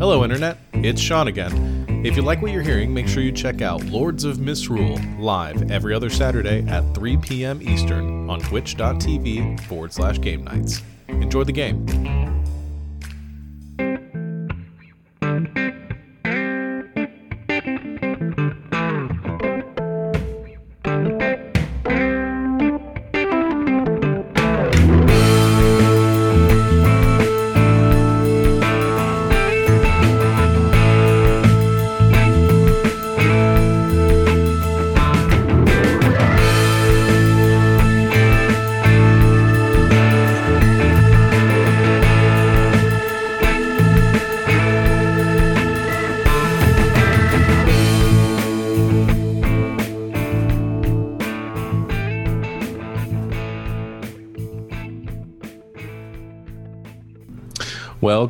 Hello, Internet. It's Sean again. If you like what you're hearing, make sure you check out Lords of Misrule live every other Saturday at 3 p.m. Eastern on twitch.tv forward slash game nights. Enjoy the game.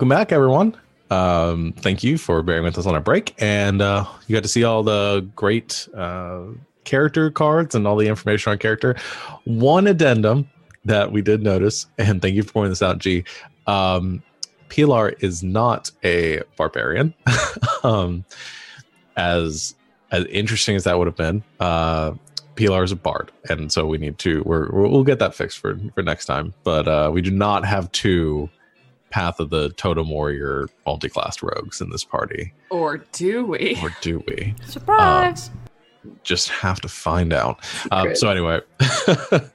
Welcome back, everyone. Um, thank you for bearing with us on our break, and uh, you got to see all the great uh, character cards and all the information on character. One addendum that we did notice, and thank you for pointing this out, G. Um, Pilar is not a barbarian. um, as as interesting as that would have been, uh, Pilar is a bard, and so we need to. We're, we'll get that fixed for for next time. But uh, we do not have two Path of the Totem Warrior multi-classed rogues in this party, Or do we? or do we? Surprise! Just have to find out. Um, so anyway, that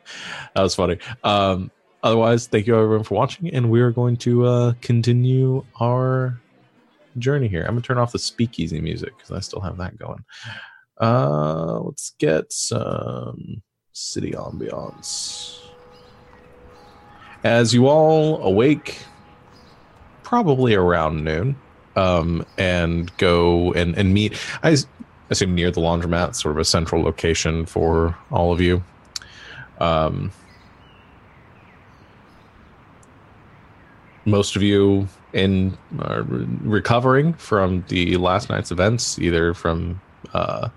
was funny. Um, otherwise, thank you everyone for watching, and we are going to uh, continue our journey here. I'm gonna turn off the speakeasy music because I still have that going. Uh, let's get some city ambiance. As you all awake, probably around noon, um, and go and, and meet. I assume near the laundromat, sort of a central location for all of you. Um, most of you in are recovering from the last night's events, either from uh,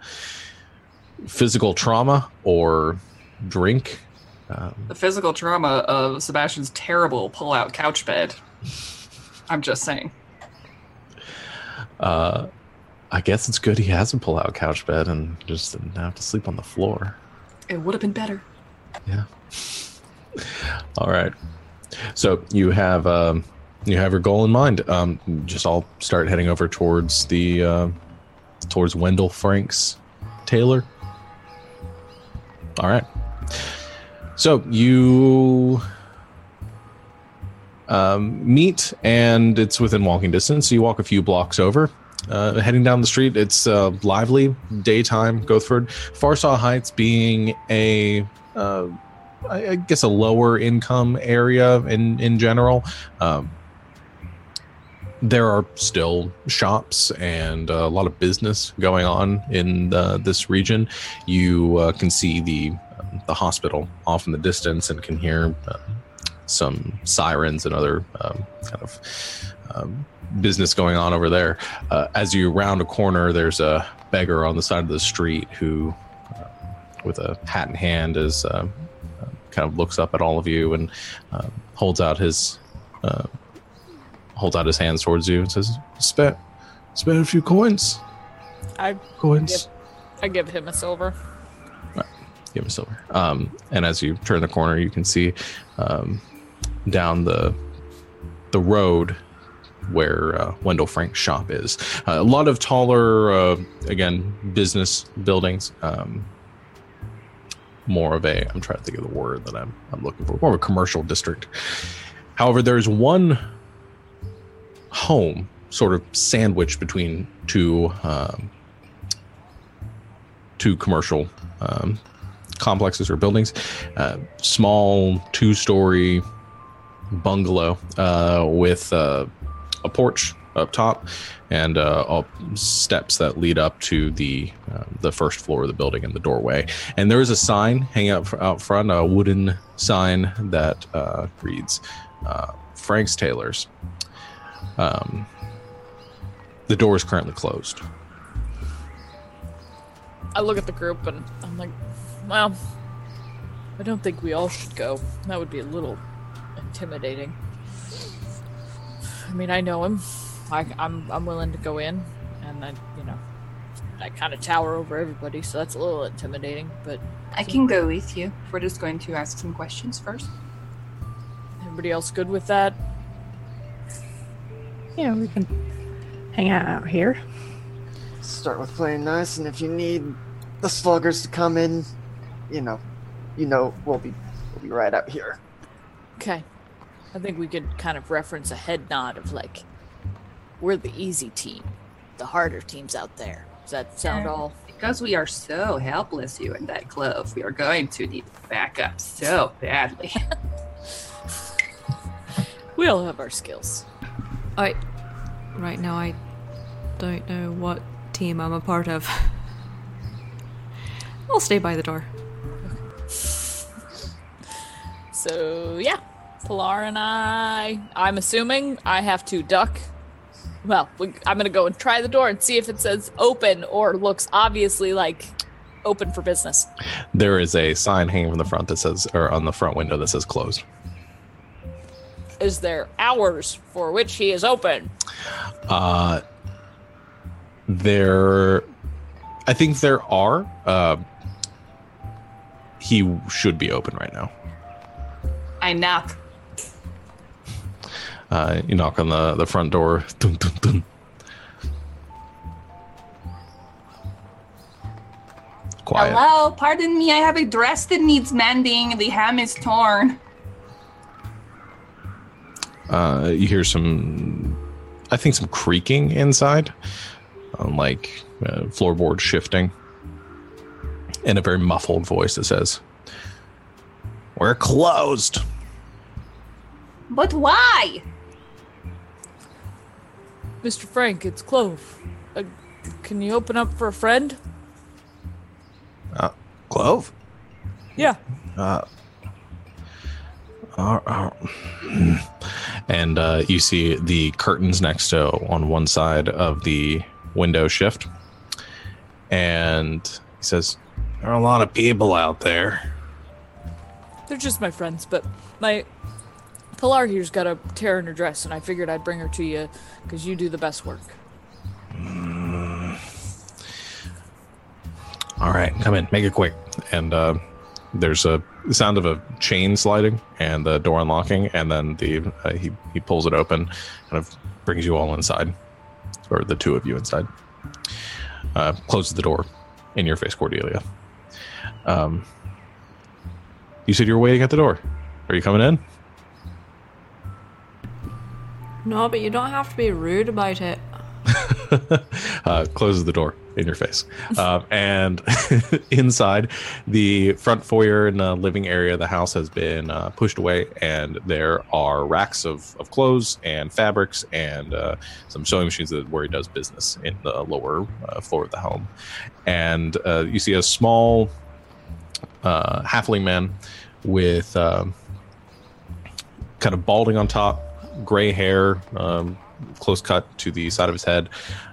physical trauma or drink. Um, The physical trauma of Sebastian's terrible pull-out couch bed. I'm just saying. uh, I guess it's good he has a pull-out couch bed and just didn't have to sleep on the floor. It would have been better. Yeah. All right. So you have um, you have your goal in mind. Um, just all start heading over towards the uh, towards Wendell Franks tailor. All right. So you um, meet, and it's within walking distance. So you walk a few blocks over. Uh, heading down the street, it's uh, lively daytime. Gothford, Farsaw Heights being a uh, I, guess a lower income area in in general. Um, there are still shops and a lot of business going on in uh, this region. You uh, can see the um, the hospital off in the distance and can hear uh, some sirens and other um, kind of um, business going on over there. Uh, as you round a corner, there's a beggar on the side of the street who, uh, with a hat in hand, is uh, kind of looks up at all of you and uh, holds out his uh, holds out his hands towards you and says, "Spare, spare a few coins. I Coins. I give him a silver. Give him a silver." Um, and as you turn the corner, you can see um, down the the road where uh, Wendell Frank's shop is. Uh, a lot of taller, uh, again, business buildings. Um, more of a, I'm trying to think of the word that I'm, I'm looking for, more of a commercial district. However, there's one home sort of sandwiched between two um, two commercial um, complexes or buildings. Uh, small two-story bungalow uh, with uh, a porch up top and uh, steps that lead up to the uh, the first floor of the building and the doorway. And there is a sign hanging out, out front, a wooden sign that uh, reads uh, Frank's Tailors. Um, the door is currently closed. I look at the group and I'm like, well, I don't think we all should go. That would be a little intimidating. I mean, I know him. I, I'm I'm willing to go in, and I you know, I kind of tower over everybody, so that's a little intimidating. But I can go with you. We're just going to ask some questions first. everybody else good with that? Yeah, we can hang out out here. Start with playing nice, and if you need the sluggers to come in, you know, you know we'll be we'll be right out here. Okay, I think we could kind of reference a head nod of like, we're the easy team, the harder teams out there. Does that sound Yeah. all? Because we are so helpless, you and that clove, we are going to need backup so badly. We all have our skills. I. Right now, I don't know what team I'm a part of. I'll stay by the door. So yeah, Pilar and I. I'm assuming I have to duck. Well, we, I'm gonna go and try the door and see if it says open or looks obviously like open for business. There is a sign hanging from the front that says, or on the front window that says closed. Is there hours for which he is open? Uh, there, I think there are. Uh, he should be open right now. I knock. Uh, you knock on the, the front door. Dun, dun, dun. Quiet. Hello, pardon me, I have a dress that needs mending. The hem is torn. Uh, you hear some, I think, some creaking inside, um, like uh, floorboard shifting, in a very muffled voice that says, "We're closed." But why? Mr. Frank, it's Clove. Uh, can you open up for a friend? Clove. Yeah. Uh, uh, and uh, you see the curtains next to on one side of the window shift, and he says, "There are a lot of people out there." They're just my friends, but my Pilar here's got a tear in her dress, and I figured I'd bring her to you because you do the best work. All right, come in, make it quick. And uh, there's a sound of a chain sliding and the door unlocking, and then the uh, he he pulls it open, kind of brings you all inside, or the two of you inside. Uh, closes the door in your face, Cordelia. Um, you said you were waiting at the door. Are you coming in? No, but you don't have to be rude about it. uh, closes the door in your face. Um, and inside, the front foyer and uh, living area of the house has been uh, pushed away, and there are racks of, of clothes and fabrics and uh, some sewing machines that where he does business in the lower uh, floor of the home. And uh, you see a small uh, halfling man with um, kind of balding on top, gray hair, um, close cut to the side of his head,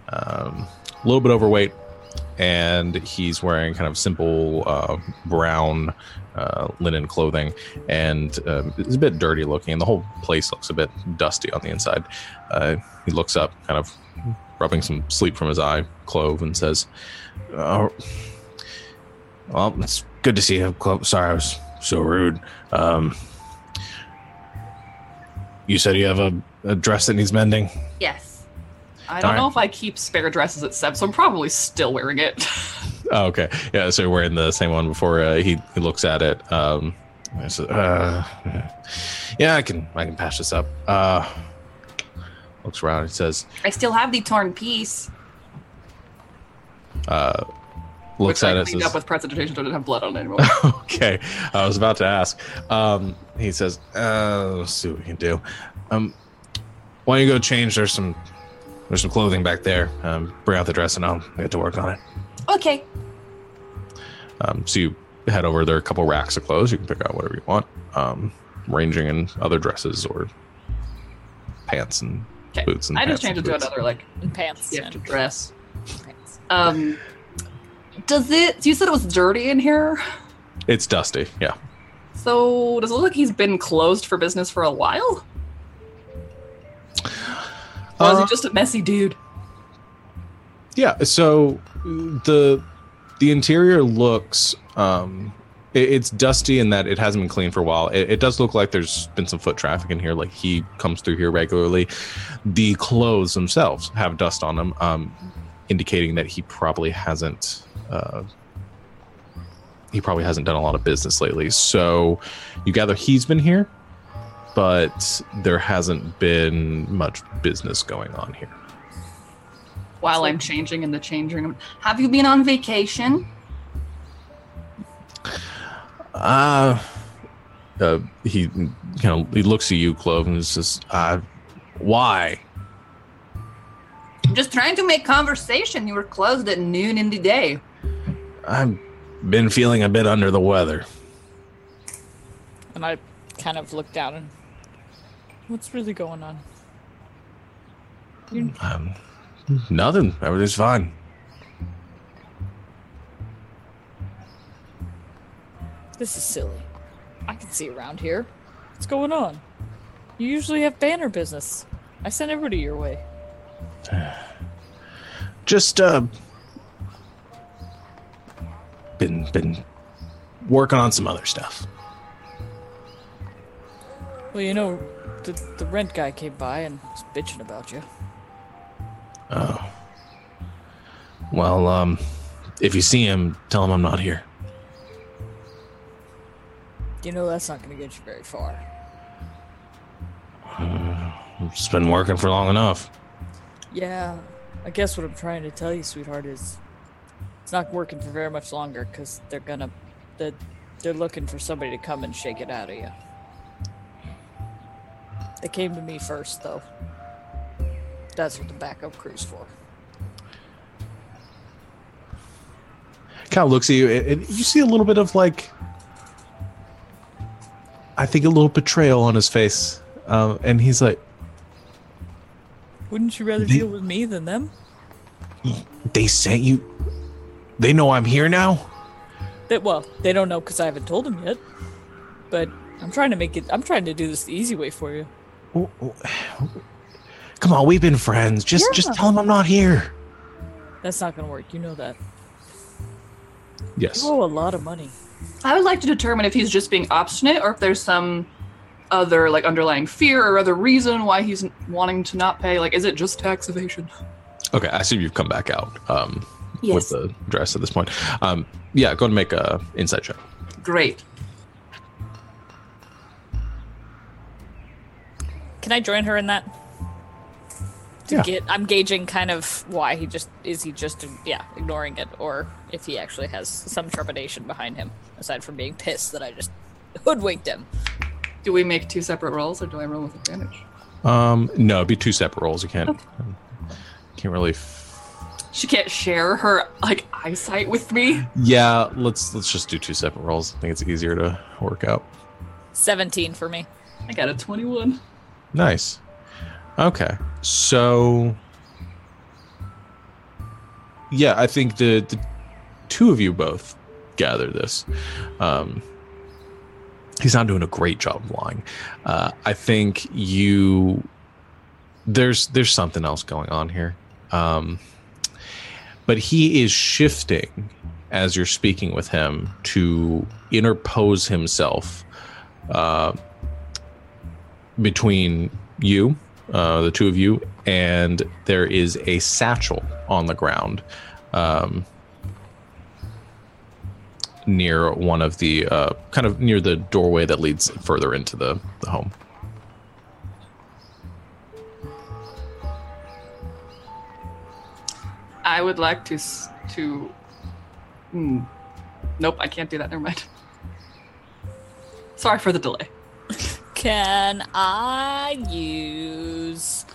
um, a little bit overweight, and he's wearing kind of simple uh, brown uh, linen clothing, and um, it's a bit dirty looking, and the whole place looks a bit dusty on the inside. Uh, he looks up, kind of rubbing some sleep from his eye, Clove, and says, oh, "Well, it's good to see you, Clove. Sorry, I was so rude." Um, you said you have a, a dress that needs mending. Yes. I don't Alright. know if I keep spare dresses at Seb, so I'm probably still wearing it. Oh, okay. Yeah, so you're wearing the same one before uh, he, he looks at it. Um, I said, uh, yeah, I can I can patch this up. Uh, looks around. He says, I still have the torn piece, uh, looks which at I it. cleaned Says, up with presentation, so I didn't have blood on it anymore. okay, I was about to ask. Um, he says, uh, let's see what we can do. Um, why don't you go change? There's some there's some clothing back there. Um, bring out the dress and I'll get to work on it. okay. Um, so you head over. There are a couple racks of clothes. You can pick out whatever you want, um, ranging in other dresses or pants and Okay. boots. And I just changed it to another like And pants. gift and dress. pants. Um, does it? You said it was dirty in here. It's dusty. Yeah. So does it look like he's been closed for business for a while? Or is Uh, he just a messy dude? Yeah, so the the interior looks um it- it's dusty in that it hasn't been cleaned for a while. It, it does look like there's been some foot traffic in here. Like he comes through here regularly. The clothes themselves have dust on them, um, indicating that he probably hasn't uh, he probably hasn't done a lot of business lately. So you gather he's been here, but there hasn't been much business going on here. While I'm changing in the changing room. Have you been on vacation? Uh, uh he you know he looks at you, Clove, and says, uh, why? I'm just trying to make conversation. You were closed at noon in the day. I've been feeling a bit under the weather. And I kind of look down and. What's really going on? Um, nothing. Everything's fine. This is silly. I can see around here. What's going on? You usually have banner business. I sent everybody your way. Just uh, been been working on some other stuff. Well, you know, the, the rent guy came by and was bitching about you. Oh. Well, um, if you see him, tell him I'm not here. You know that's not going to get you very far. It's been working for long enough. Yeah, I guess what I'm trying to tell you, sweetheart, is it's not working for very much longer because they're gonna they're, they're looking for somebody to come and shake it out of you. They came to me first, though. That's what the backup crew's for. kind of looks at you and, and you see a little bit of like i think a little betrayal on his face um, and he's like Wouldn't you rather They- deal with me than them? they sent you they know i'm here now That well, they don't know because I haven't told them yet. But I'm trying to make it. I'm trying to do this the easy way for you. come on we've been friends just just tell them i'm not here That's not gonna work. You know that. yes You owe a lot of money. I would like to determine if he's just being obstinate or if there's some other like underlying fear or other reason why he's wanting to not pay. Like, is it just tax evasion? okay i see you've come back out um, Yes. with the dress at this point um, yeah go and make a insight check Great. Can I join her in that? To Yeah. get, I'm gauging kind of why he just is he just yeah ignoring it, or if he actually has some trepidation behind him, aside from being pissed that I just hoodwinked him. Do we make two separate rolls or do I roll with advantage? um, no it'd be two separate rolls you can't can't really f- She can't share her like eyesight with me. yeah let's let's just do two separate rolls i think it's easier to work out Seventeen for me. I got a 21. Nice. Okay. So yeah, I think the, the two of you both gather this. Um, he's not doing a great job of lying. Uh, I think you there's there's something else going on here. Um, but he is shifting as you're speaking with him to interpose himself uh, between you, uh, the two of you, and there is a satchel on the ground um, near one of the uh, kind of near the doorway that leads further into the, the home. I would like to to. Hmm. Nope, I can't do that. Never mind. Sorry for the delay. Can I use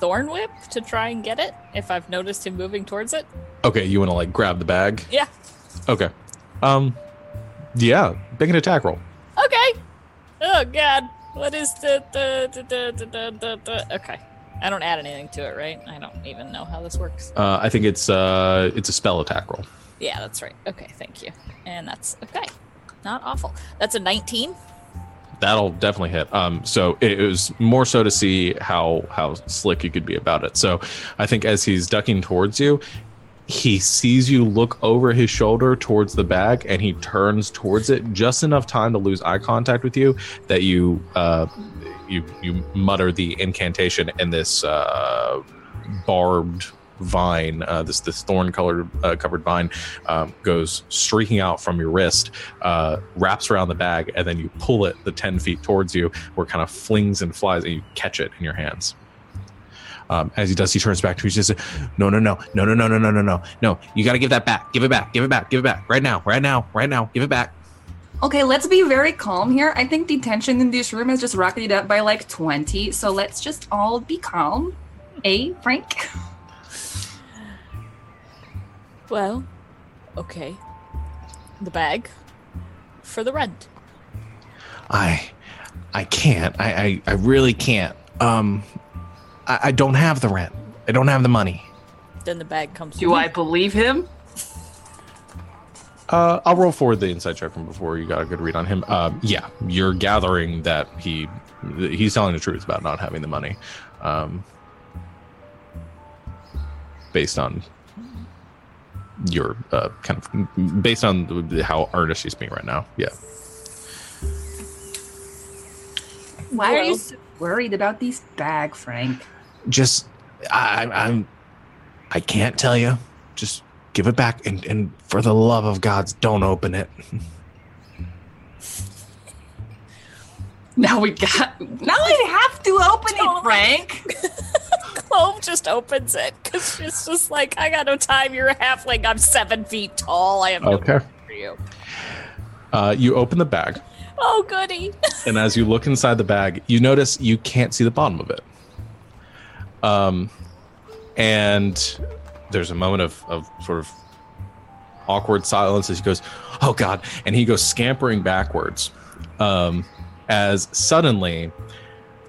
Thorn Whip to try and get it if I've noticed him moving towards it? Okay, you want to like grab the bag? Yeah. Okay. Um, yeah, make an attack roll. Okay. Oh God, what is the the the the the, the, the, the okay? I don't add anything to it, right? I don't even know how this works. Uh, I think it's uh, it's a spell attack roll. Yeah, that's right. Okay, thank you. And that's okay. Not awful. That's a 19. that'll definitely hit. Um, so it, it was more so to see how how slick you could be about it. So I think as he's ducking towards you, he sees you look over his shoulder towards the bag, and he turns towards it just enough time to lose eye contact with you that you uh, you you mutter the incantation, and this uh, barbed vine, uh, this this thorn colored uh, covered vine, um, goes streaking out from your wrist, uh, wraps around the bag, and then you pull it the ten feet towards you, where it kind of flings and flies, and you catch it in your hands. Um, as he does, he turns back to you. He says, "No, no, no, no, no, no, no, no, no, no, no! You got to give that back. Give it back. Give it back. Give it back right now. Right now. Right now. Give it back." Okay, let's be very calm here. I think the tension in this room has just rocketed up by like 20, so let's just all be calm. Eh, Frank? Well, okay. The bag for the rent. I, I can't. I, I, I really can't. Um, I, I don't have the rent. I don't have the money. Then the bag comes. Do I believe him? Uh, I'll roll forward the insight check from before you got a good read on him. Um, yeah, you're gathering that he he's telling the truth about not having the money, um, based on your uh, kind of based on how earnest he's being right now. Yeah. Why are you so worried about these bag, Frank? just I, I'm I can't tell you. Just give it back and and for the love of gods, don't open it. Now we got. Now I have to open it, Frank. Clove just opens it because she's just like, I got no time. You're a halfling. I'm seven feet tall. I am Okay. time for you. Uh, you open the bag, Oh, goody. and as you look inside the bag, you notice you can't see the bottom of it. Um, and there's a moment of of sort of awkward silence as he goes, "Oh God!" and he goes scampering backwards. Um, as suddenly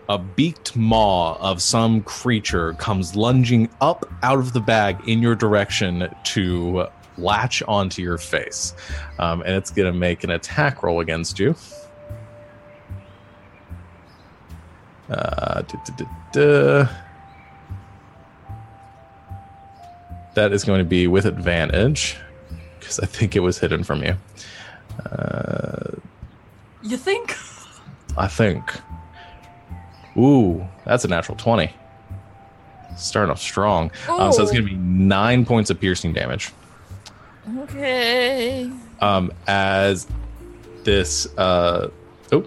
a beaked maw of some creature comes lunging up out of the bag in your direction to latch onto your face. Um, and it's going to make an attack roll against you. Uh, duh, duh, duh. That is going to be with advantage because I think it was hidden from you. Uh, You think? I think. Ooh, that's a natural 20. Starting off strong. Um, so it's going to be nine points of piercing damage. Okay. Um, as this. Uh, oh.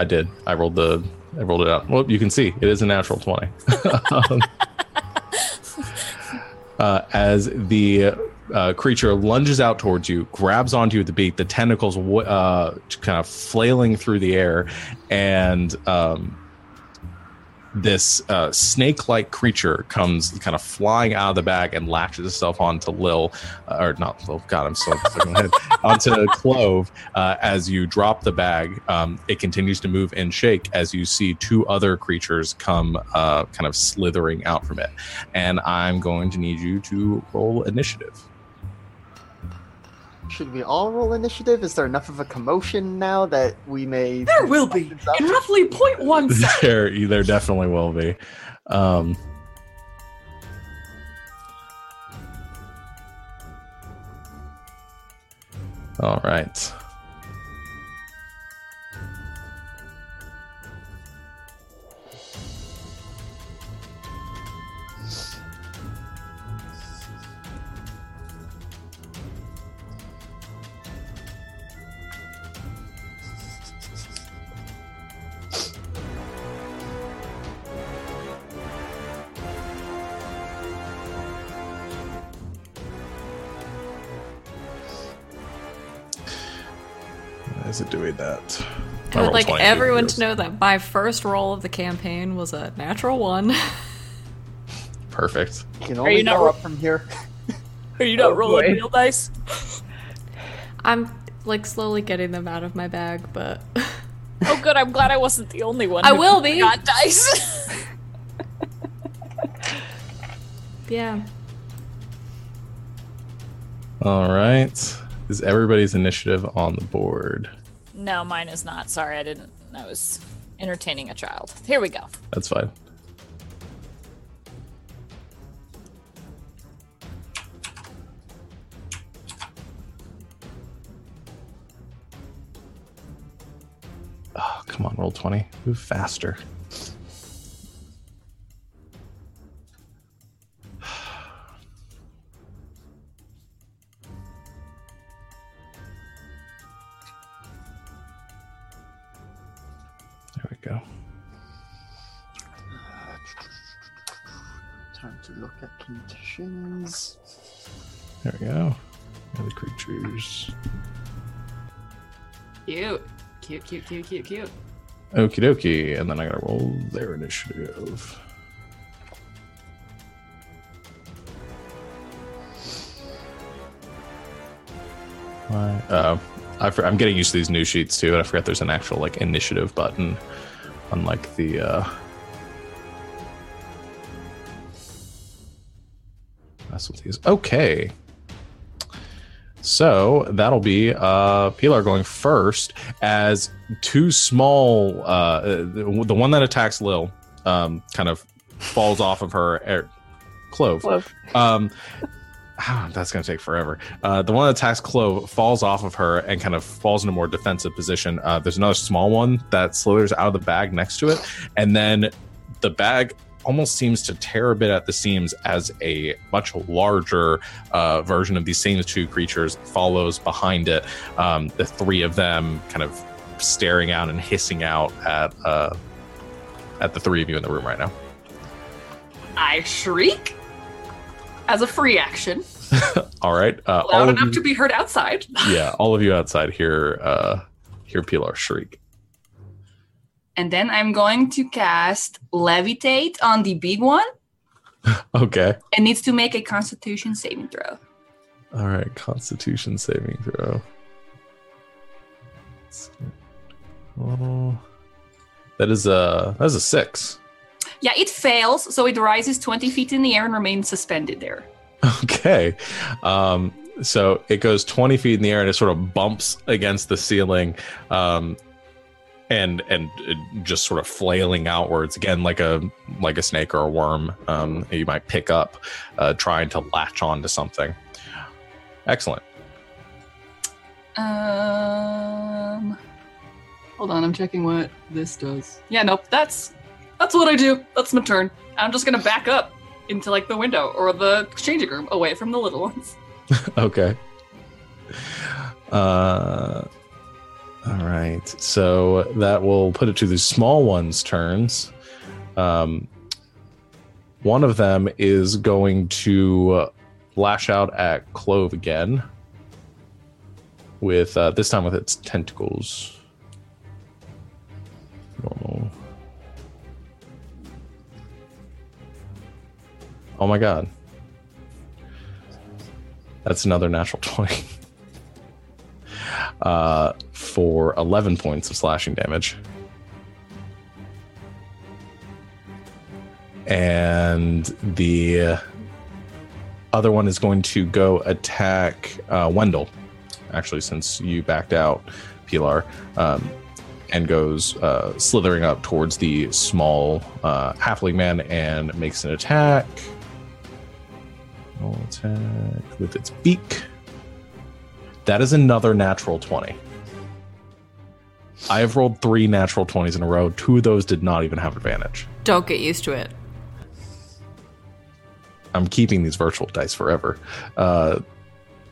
I did. I rolled the. I rolled it out. Well, you can see it is a natural 20. um, uh, as the uh, creature lunges out towards you, grabs onto you at the beak, the tentacles uh, kind of flailing through the air, and um, this uh, snake-like creature comes kind of flying out of the bag and latches itself onto Lil, uh, or not Lil. God, I'm so fucking head onto Clove. Uh, as you drop the bag, um, it continues to move and shake as you see two other creatures come, uh, kind of slithering out from it. And I'm going to need you to roll initiative. Should we all roll initiative? Is there enough of a commotion now that we may? There will be. In roughly one. there, there definitely will be. Um, all right. Is it doing that? I would like everyone years. to know that my first roll of the campaign was a natural one. Perfect. You can Are you not go ro- up from here. Are you not Oh, rolling boy. real dice? I'm like slowly getting them out of my bag, but Oh, good. I'm glad I wasn't the only one. I will be. Got dice. yeah. All right. Is everybody's initiative on the board? No, mine is not. Sorry, I didn't. I was entertaining a child. Here we go. That's fine. Oh, come on, roll 20. Move faster. Go. Time to look at conditions. There we go. Other creatures. Cute. Cute, cute, cute, cute, cute. Okie dokie. And then I gotta roll their initiative. Why? Uh, I for, I'm getting used to these new sheets too, and I forget there's an actual like initiative button, unlike the. Uh... That's what these. Okay. So that'll be uh, Pilar going first as two small. Uh, the the one that attacks Lil um, kind of falls off of her. Er, Clove. Clove. Um, ah, that's going to take forever. Uh, the one that attacks Clove falls off of her and kind of falls in a more defensive position. Uh, there's another small one that slithers out of the bag next to it. And then the bag almost seems to tear a bit at the seams as a much larger uh, version of these same two creatures follows behind it. Um, the three of them kind of staring out and hissing out at uh, at the three of you in the room right now. I shriek as a free action, All right, uh, loud of enough you, to be heard outside. yeah, all of you outside hear uh, hear Pilar shriek. And then I'm going to cast Levitate on the big one. Okay. It needs to make a Constitution saving throw. All right, Constitution saving throw. Oh, that is a that is a six. Yeah, it fails, so it rises 20 feet in the air and remains suspended there. Okay, um, so it goes twenty feet in the air and it sort of bumps against the ceiling, um, and and just sort of flailing outwards again like a like a snake or a worm. Um, you might pick up, uh, trying to latch onto something. Excellent. Um, hold on, I'm checking what this does. Yeah, nope, that's that's what I do. That's my turn. I'm just gonna back up into like the window or the changing room, away from the little ones. okay. Uh, all right. So that will put it to the small ones' turns. Um, one of them is going to lash out at Clove again, with uh, this time with its tentacles. Normal. Oh my god. That's another natural 20. uh, for 11 points of slashing damage. And the other one is going to go attack uh, Wendell, actually, since you backed out, Pilar, um, and goes uh, slithering up towards the small uh, halfling man and makes an attack. Roll attack with its beak. That is another natural 20. I have rolled three natural 20s in a row. Two of those did not even have advantage. Don't get used to it. I'm keeping these virtual dice forever. Uh,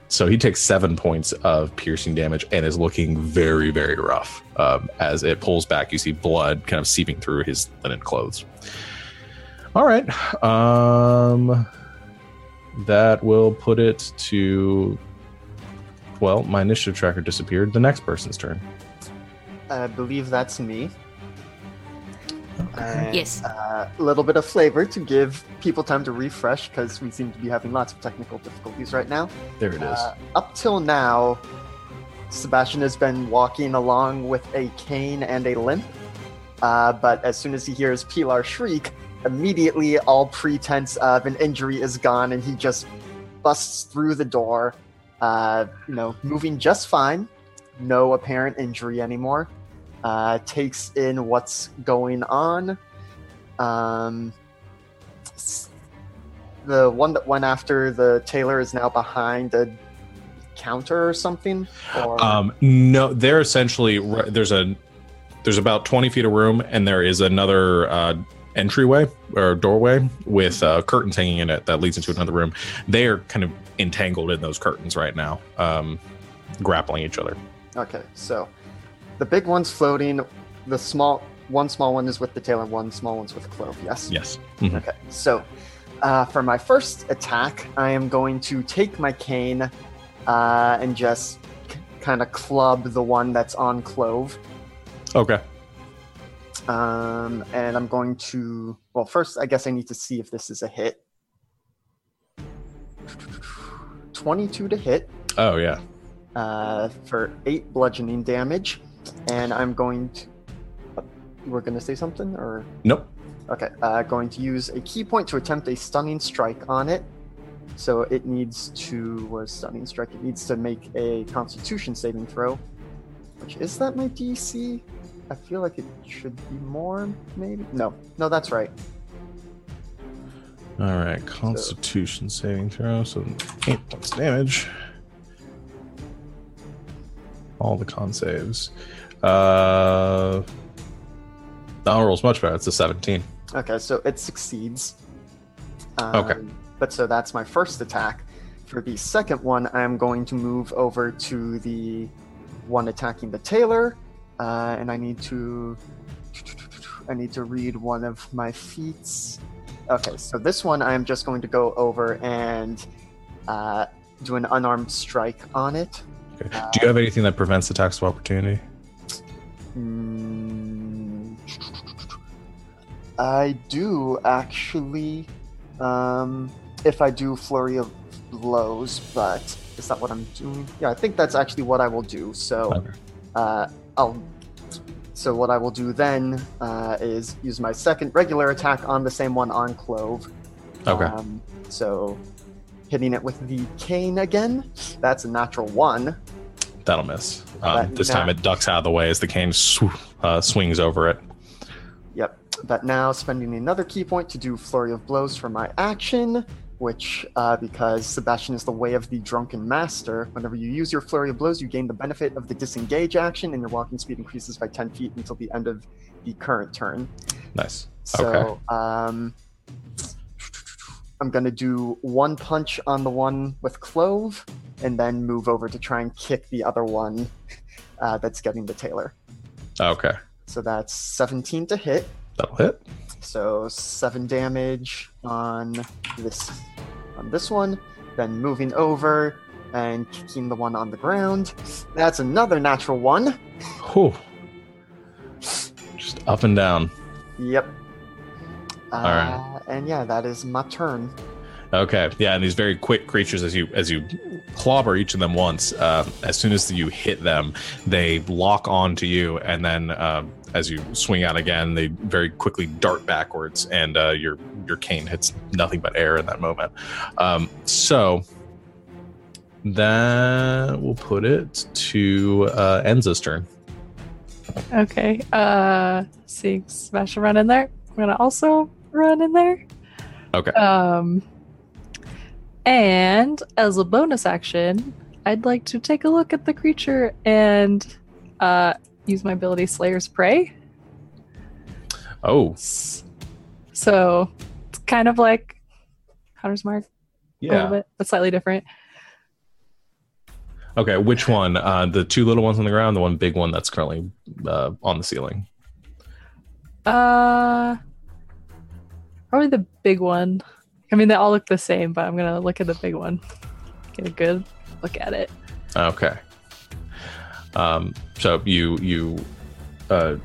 so he takes seven points of piercing damage and is looking very, very rough. Um, as it pulls back, you see blood kind of seeping through his linen clothes. All right. Um, that will put it to. Well, my initiative tracker disappeared. The next person's turn. I believe that's me. And, Yes. A little bit of flavor to give people time to refresh because we seem to be having lots of technical difficulties right now. There it is. Uh, up till now, Sebastian has been walking along with a cane and a limp. Uh, but as soon as he hears Pilar shriek, immediately all pretense of an injury is gone, and he just busts through the door. Uh, you know, moving just fine, no apparent injury anymore. Uh, takes in what's going on. Um, the one that went after the tailor is now behind a counter or something. Or Um, no, they're essentially there's a there's about 20 feet of room, and there is another uh, entryway or doorway with uh, curtains hanging in it that leads into another room. They are kind of entangled in those curtains right now, um, grappling each other. Okay, so the big one's floating. The small one small one is with the tail, and one small one's with Clove. Yes. Yes. Mhm. Okay, so uh, for my first attack, I am going to take my cane uh, and just k- kind of club the one that's on Clove. Okay. Um, and I'm going to. Well, first, I guess I need to see if this is a hit. 22 to hit Oh yeah. uh, for 8 bludgeoning damage. And I'm going to. uh, You were going to say something? Or. Nope. Okay, uh, going to use a ki point to attempt a stunning strike on it. So it needs to was stunning strike. It needs to make a Constitution saving throw. Which is that my DC? I feel like it should be more, maybe. No, no, that's right. All right. Constitution saving throw. So eight points damage. All the con saves. Uh, the roll's much better. It's a 17. Okay, so it succeeds. Um, Okay. But so that's my first attack. For the second one, I'm going to move over to the one attacking the tailor, uh, and I need to. I need to read one of my feats. Okay, so this one I'm just going to go over and uh, do an unarmed strike on it. Okay. Do you have anything that prevents attacks of opportunity? Mm, I do actually. Um, if I do flurry of blows, but is that what I'm doing? Yeah, I think that's actually what I will do. So, Okay. uh, I'll. So what I will do then uh, is use my second regular attack on the same one on Clove. Okay. Um, so hitting it with the cane again. That's a natural one. That'll miss. Um, this now- time it ducks out of the way as the cane sw- uh, swings over it. Yep. But now spending another ki point to do flurry of blows for my action, which uh, because Sebastian is the way of the drunken master. Whenever you use your flurry of blows, you gain the benefit of the disengage action, and your walking speed increases by ten feet until the end of the current turn. Nice. So Okay. um, I'm gonna do one punch on the one with clove, and then move over to try and kick the other one uh, that's getting the tailor. Okay. So that's 17 to hit. That'll hit. So seven damage on this on this one. Then moving over and kicking the one on the ground. That's another natural one. Whew. Just up and down. Yep. Uh, right. And yeah, that is my turn. Okay, yeah, and these very quick creatures, as you as you clobber each of them once, uh, as soon as you hit them, they lock onto you, and then uh, as you swing out again, they very quickly dart backwards, and uh, your your cane hits nothing but air in that moment. Um, so that will put it to uh, Enza's turn. Okay. Uh, seeing Sebastian run in there, I'm gonna also run in there. Okay. Um, and as a bonus action, I'd like to take a look at the creature and uh, use my ability Slayer's Prey. Oh, So it's kind of like Hunter's Mark a little yeah. bit, but slightly different. Okay, which one? Uh, the two little ones on the ground, the one big one that's currently uh, on the ceiling. Uh, probably the big one. I mean, they all look the same, but I'm gonna look at the big one. Get a good look at it. Okay. Um, so you you uh,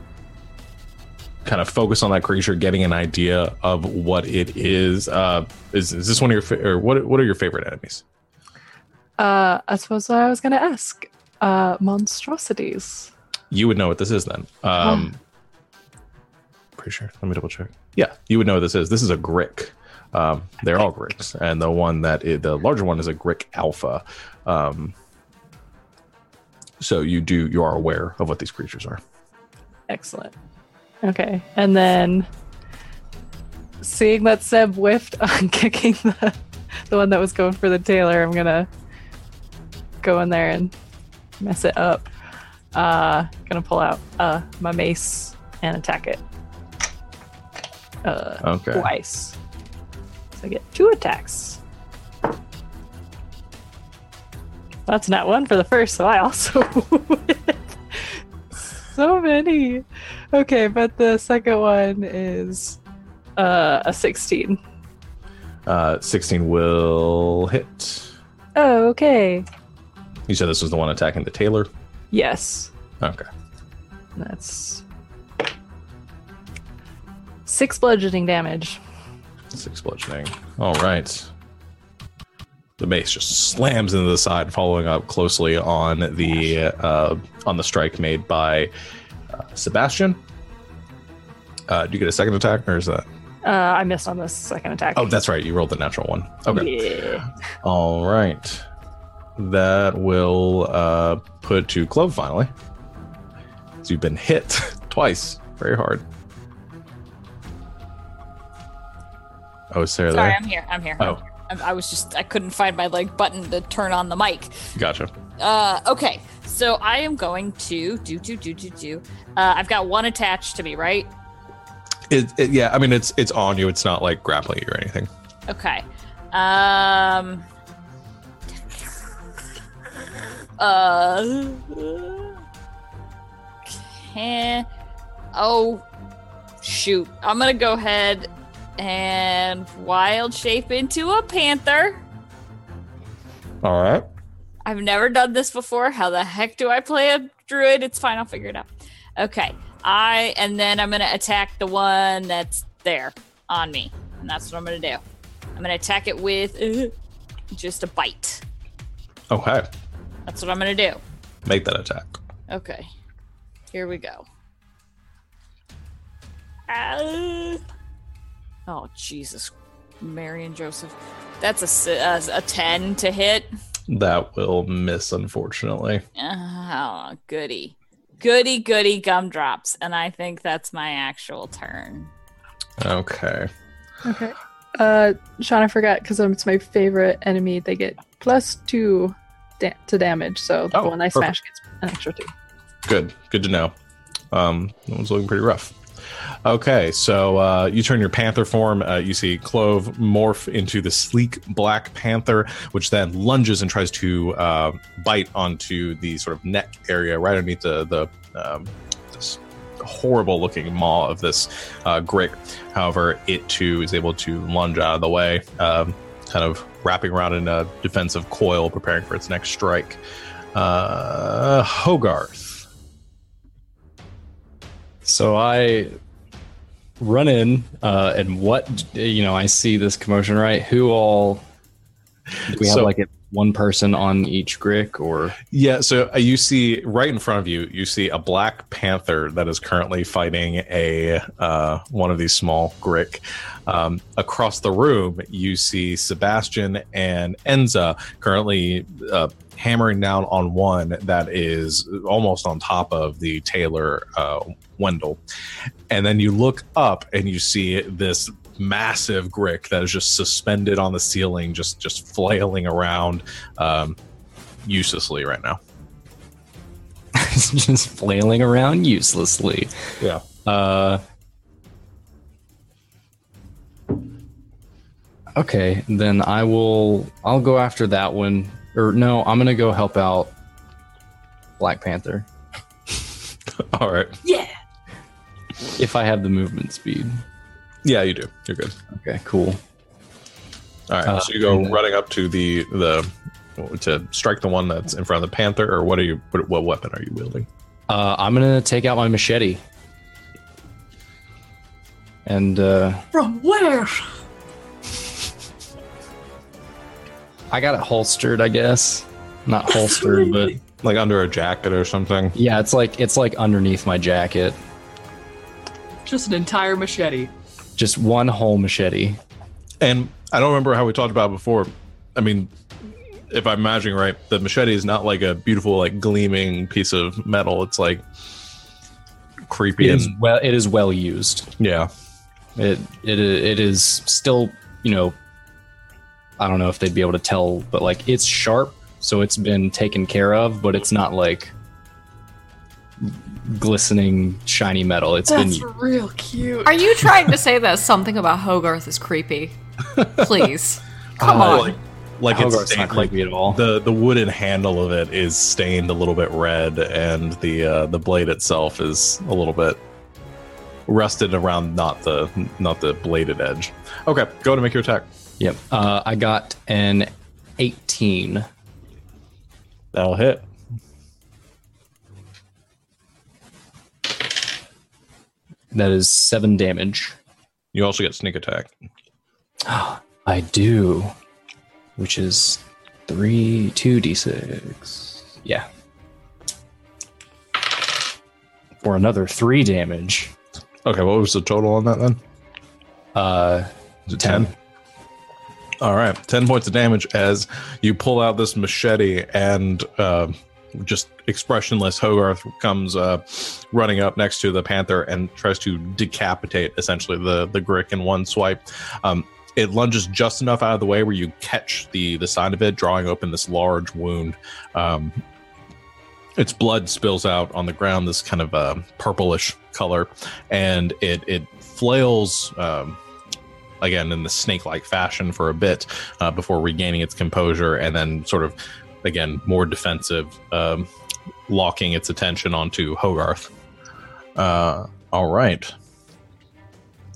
kind of focus on that creature, getting an idea of what it is. Uh, is is this one of your fa- or what? What are your favorite enemies? Uh, I suppose I was gonna ask. Uh, monstrosities. You would know what this is then. Um, pretty sure. Let me double check. Yeah, you would know what this is. This is a Grick. Um, they're all Gricks, and the one that the larger one is a Grick Alpha. Um, So you do you are aware of what these creatures are. Excellent. Okay, and then seeing that Seb whiffed on kicking the the one that was going for the tailor, I'm gonna go in there and mess it up. Uh, gonna pull out uh my mace and attack it. Uh, Okay. twice. So I get two attacks. That's not one for the first, so I also so many. Okay, but the second one is uh, a 16. Uh, 16 will hit. Oh, okay. You said this was the one attacking the tailor. Yes. Okay. That's six bludgeoning damage. Six bludgeoning. All right. The mace just slams into the side, following up closely on the uh, on the strike made by uh, Sebastian. Uh, do you get a second attack, or is that? Uh, I missed on the second attack. Oh, that's right. You rolled the natural one. Okay. Yeah. All right. That will uh, put to Clove finally. So you've been hit twice, very hard. Oh, is Sarah Sorry, there? I'm here. I'm here. Oh. I'm- I was just I couldn't find my like button to turn on the mic. Gotcha. Uh, okay, so I am going to do do do do do. Uh, I've got one attached to me, right? It, it, yeah, I mean it's it's on you. It's not like grappling you or anything. Okay. Um. Uh. Can. Oh, shoot! I'm gonna go ahead and wild shape into a panther. All right. I've never done this before. How the heck do I play a druid? It's fine. I'll figure it out. Okay. I and then I'm gonna attack the one that's there on me, and that's what I'm gonna do. I'm gonna attack it with uh, just a bite. Okay. That's what I'm gonna do. Make that attack. Okay. Here we go. Ah. Oh Jesus, Mary and Joseph. That's a a ten to hit. That will miss, unfortunately. Oh, goody. Goody, goody gumdrops. And I think that's my actual turn. Okay. Okay. Uh, Sean, I forgot because it's my favorite enemy. They get plus two da- to damage, so Oh, the one I perfect. smash gets an extra two. Good. Good to know. Um, that was looking pretty rough. Okay, so uh, you turn your panther form. Uh, you see Clove morph into the sleek black panther, which then lunges and tries to uh, bite onto the sort of neck area right underneath the the um, horrible looking maw of this uh, Grick. However, it too is able to lunge out of the way, um, kind of wrapping around in a defensive coil, preparing for its next strike. Uh, Hogarth. So I run in, uh, and what you know, I see this commotion. Right? Who all? We have So- like a, one person on each grick, or Yeah, so uh, you see right in front of you, you see a black panther that is currently fighting a uh, one of these small grick. Um, across the room, you see Sebastian and Enza currently uh, hammering down on one that is almost on top of the tailor uh, Wendell. And then you look up and you see this massive grick that is just suspended on the ceiling, just just flailing around um, uselessly right now. It's just flailing around uselessly? Yeah. Uh. Okay, then I will. I'll go after that one. Or no, I'm gonna go help out Black Panther All right. Yeah. if I have the movement speed. Yeah, you do. You're good. Okay, cool. All right. Uh, so you go running up to the the to strike the one that's in front of the panther, or what are you? What, what weapon are you wielding? Uh, I'm gonna take out my machete. And uh, From where? I got it holstered, I guess. Not holstered, but Like under a jacket or something? yeah, it's like it's like underneath my jacket. Just an entire machete. Just one whole machete. And I don't remember how we talked about it before. I mean, if I'm imagining right, the machete is not like a beautiful, like gleaming piece of metal. It's like creepy It and is well. It is well used. yeah. It it it is still you know. I don't know if they'd be able to tell, but like it's sharp, so it's been taken care of. But it's not like glistening shiny metal. It's That's been real cute. Are you trying to say that something about Hogarth is creepy? Please. Come Uh, on. Like, like it's Hogarth's not stained, like creepy at all. the the wooden handle of it is stained a little bit red, and the uh, the blade itself is a little bit rusted around not the not the bladed edge. Okay, go to make your attack. Yep. Uh, I got an 18. That'll hit. That is seven damage. You also get sneak attack. I do, which is three, two d6. Yeah. For another three damage. Okay, what was the total on that then? Uh, Is it 10. 10? All right, 10 points of damage as you pull out this machete and uh, just expressionless Hogarth comes uh, running up next to the panther and tries to decapitate essentially the, the Grick in one swipe. Um, it lunges just enough out of the way where you catch the, the side of it, drawing open this large wound. Um, its blood spills out on the ground, this kind of uh, purplish color, and it, it flails. Um, again in the snake-like fashion for a bit uh, before regaining its composure and then sort of again more defensive um, locking its attention onto hogarth. Uh, all right.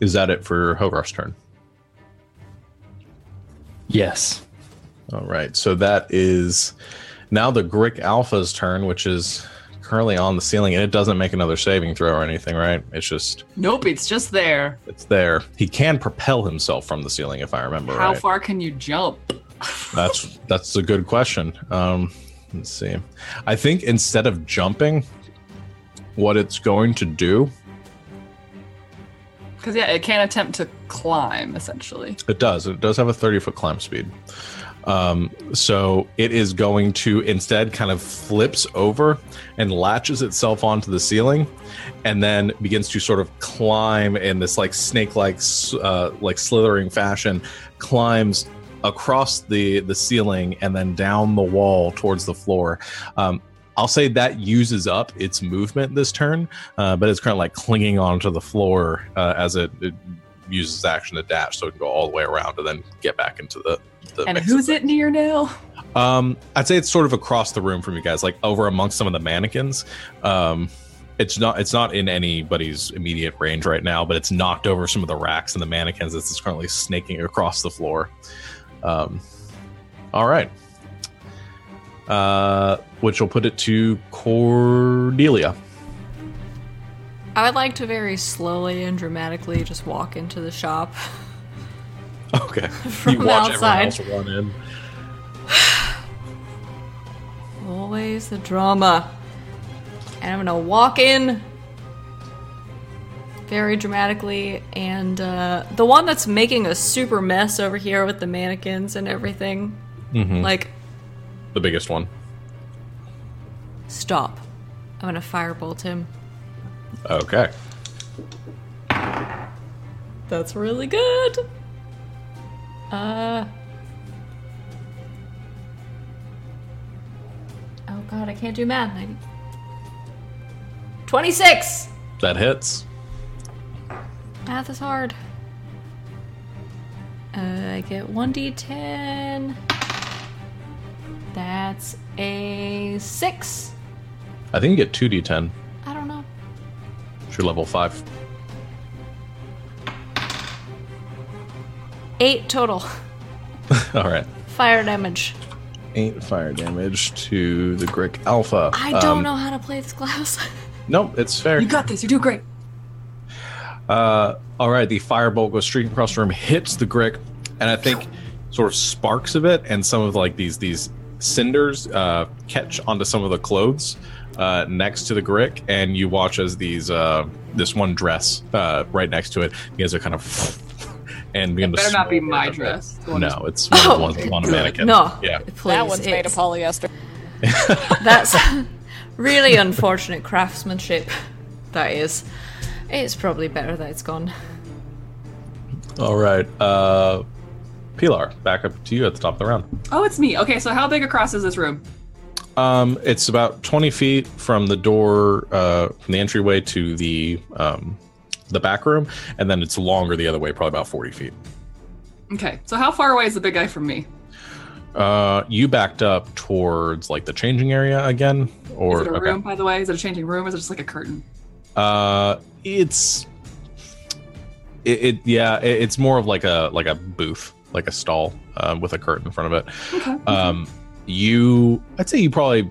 Is that it for hogarth's turn? Yes. all right. So that is now the grick alpha's turn which is currently on the ceiling and it doesn't make another saving throw or anything right it's just Nope, it's just there. it's there he can propel himself from the ceiling if i remember How right far can you jump? That's that's a good question. Um, let's see. I think instead of jumping, what it's going to do, Because yeah, it can attempt to climb essentially. it does. It does have a thirty foot climb speed. Um, so it is going to instead kind of flips over and latches itself onto the ceiling, and then begins to sort of climb in this like snake like uh, like slithering fashion, climbs across the the ceiling and then down the wall towards the floor. Um, I'll say that uses up its movement this turn, uh, but it's kind of like clinging onto the floor uh, as it, it uses action to dash, so it can go all the way around and then get back into the. The And mix who's it near now? Um, I'd say it's sort of across the room from you guys, like over amongst some of the mannequins. Um, it's not it's not in anybody's immediate range right now, but it's knocked over some of the racks and the mannequins. It's currently snaking across the floor. Um, all right. Uh, which will put it to Cordelia. I would like to very slowly and dramatically just walk into the shop. Okay. From you watch outside. everyone else run in. Always the drama. And I'm gonna walk in very dramatically, and uh, the one that's making a super mess over here with the mannequins and everything. Mhm. Like, The biggest one. stop. I'm gonna firebolt him. Okay. That's really good. Uh. Oh god, I can't do math. I... 26! That hits. Math is hard. Uh, I get 1d10. That's a 6. I think you get 2d10. I don't know. You're level 5. 8 total. All right. Fire damage. Eight fire damage to the Grick Alpha. I don't Um, know how to play this class. Nope, it's fair. You got this. You do great. Uh, all right, the firebolt goes streaking across the room, hits the Grick, and I think sort of sparks of it, and some of like these these cinders uh, catch onto some of the clothes uh, next to the Grick, and you watch as these uh, this one dress uh, right next to it begins to kind of and begin to Better not be my around it. dress. One No, it's one, Oh, one, one good. mannequin. No, Yeah. please. that one's made of polyester. That's really unfortunate craftsmanship. That is. It's probably better that it's gone. All right. Uh, Pilar, back up to you at the top of the round. Oh, it's me. Okay, so how big across is this room? Um, it's about 20 feet from the door, uh, from the entryway to the um, the back room, and then it's longer the other way, probably about 40 feet. Okay, so how far away is the big guy from me? Uh, you backed up towards like the changing area again, or is it a okay. room, by the way? Is it a changing room? Or is it just like a curtain? Uh, it's it, it yeah, it, it's more of like a like a booth, like a stall um, with a curtain in front of it. Okay. Um, you, I'd say you probably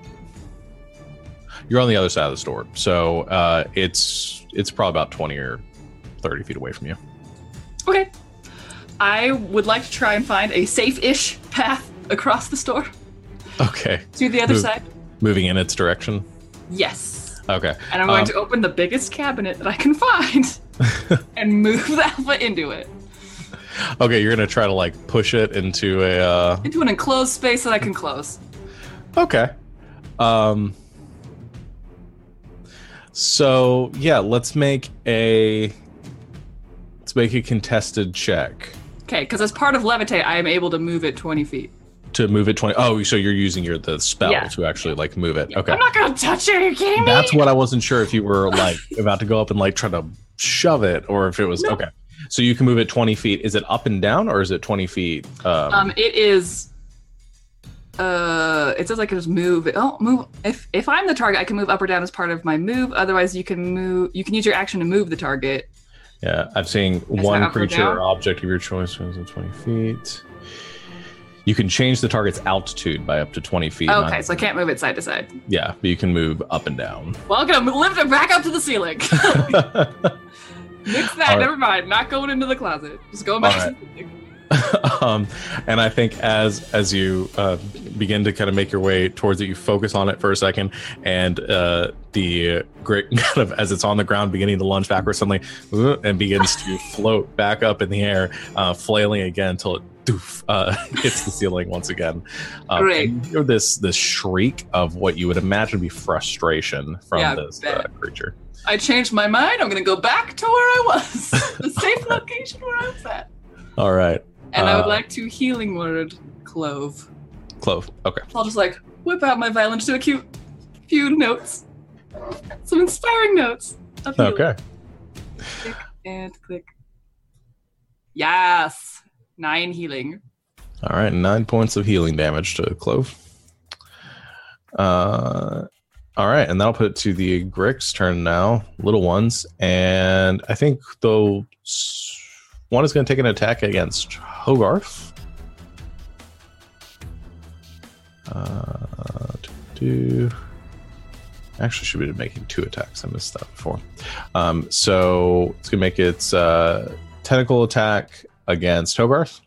you're on the other side of the store, so uh, it's it's probably about twenty or thirty feet away from you. Okay. I would like to try and find a safe-ish path across the store Okay, to the other Move. side. moving in its direction. Yes. Okay, And I'm going Um, to open the biggest cabinet that I can find and move the alpha into it. okay, you're gonna try to like push it into a. Uh, Into an enclosed space that I can close. Okay. Um So, yeah, let's make a let's make a contested check Okay, because as part of levitate, I am able to move it 20 feet. to move it 20. Oh, so you're using your the spell Yeah. to actually like move it. Okay. I'm not gonna touch it. Are you kidding me? That's what I wasn't sure if you were like about to go up and like try to shove it or if it was No. okay. So you can move it 20 feet. Is it up and down or is it 20 feet? Um, Um, it is. Uh, it says I can just move. Oh, move. If if I'm the target, I can move up or down as part of my move. Otherwise, you can move. You can use your action to move the target. Yeah, I'm seeing that one up or creature or object of your choice within 20 feet. You can change the target's altitude by up to 20 feet. Okay, not- so I can't move it side to side. yeah, but you can move up and down. Well, I'm gonna lift it back up to the ceiling. Nix that. Right. Never mind. Not going into the closet. Just going back. All to the ceiling. um, and I think as as you uh, begin to kind of make your way towards it, you focus on it for a second, and uh, the great kind of as it's on the ground, beginning to lunge backwards suddenly, uh, and begins to float back up in the air, uh, flailing again until it doof, uh, hits the ceiling once again. Um, Great. and you hear this this shriek of what you would imagine to be frustration from Yeah, this uh, creature. I changed my mind. I'm gonna go back to where I was, the safe location where I was at. All right, And I would Uh, like to healing word clove. Clove. Okay. I'll just like whip out my violin to a cute few notes. Some inspiring notes. of. Okay. Click and click. Yes. Nine healing. All right, nine points of healing damage to Clove. Uh, all right, and that'll put it to the Gricks' turn now, little ones, and I think though s- one is going to take an attack against Hogarth. Uh, do actually should be making two attacks. I missed that before. Um, so it's going to make its uh, tentacle attack against Hogarth.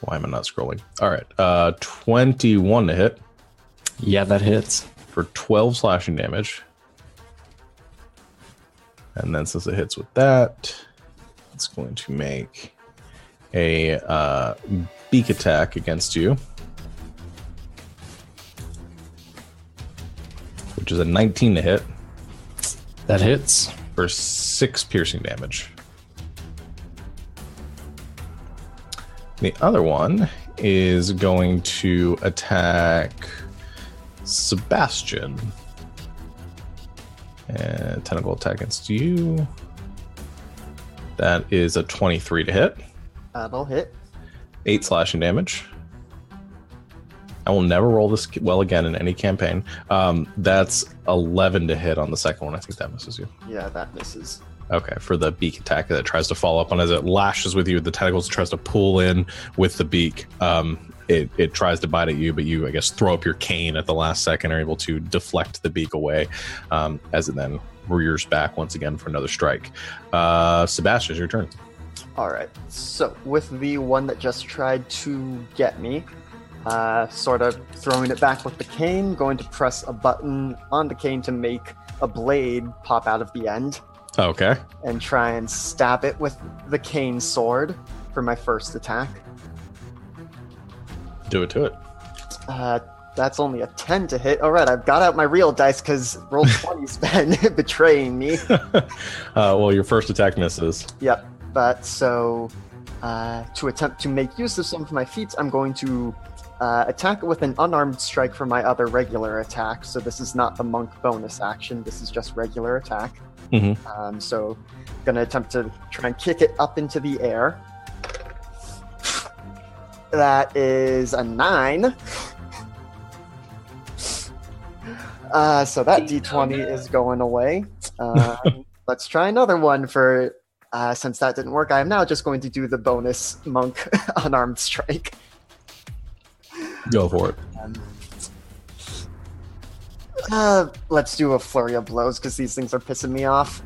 Why am I not scrolling? All right. Uh 21 to hit Yeah, that hits. For 12 slashing damage. And then since it hits with that, it's going to make a uh, beak attack against you. Which is a 19 to hit That hits. for 6 piercing damage. The other one is going to attack Sebastian. And tentacle attack against you. That is a 23 to hit, That'll hit. 8 slashing damage. I will never roll this well again in any campaign. Um, that's 11 to hit on the second one. I think that misses you. Yeah, that misses. Okay, for the beak attack that tries to follow up on as it lashes with you, the tentacles tries to pull in with the beak. Um, it, it tries to bite at you, but you, I guess, throw up your cane at the last second, are able to deflect the beak away um, as it then rears back once again for another strike. Uh, Sebastian, it's your turn. All right. So with the one that just tried to get me, uh, sort of throwing it back with the cane, going to press a button on the cane to make a blade pop out of the end, Okay. and try and stab it with the cane sword for my first attack. Do it to it. Uh, that's only a 10 to hit. All right, I've got out my real dice because roll 20's been betraying me. uh, well, your first attack misses. Yep. But so, uh, to attempt to make use of some of my feats, I'm going to uh, attack with an unarmed strike for my other regular attack. So this is not the monk bonus action. This is just regular attack. Mhm. Um, so, gonna attempt to try and kick it up into the air. That is a nine. Uh, so that d20 is going away. Um, let's try another one for uh, since that didn't work, I am now just going to do the bonus monk unarmed strike. Go for it. Uh, let's do a flurry of blows because these things are pissing me off.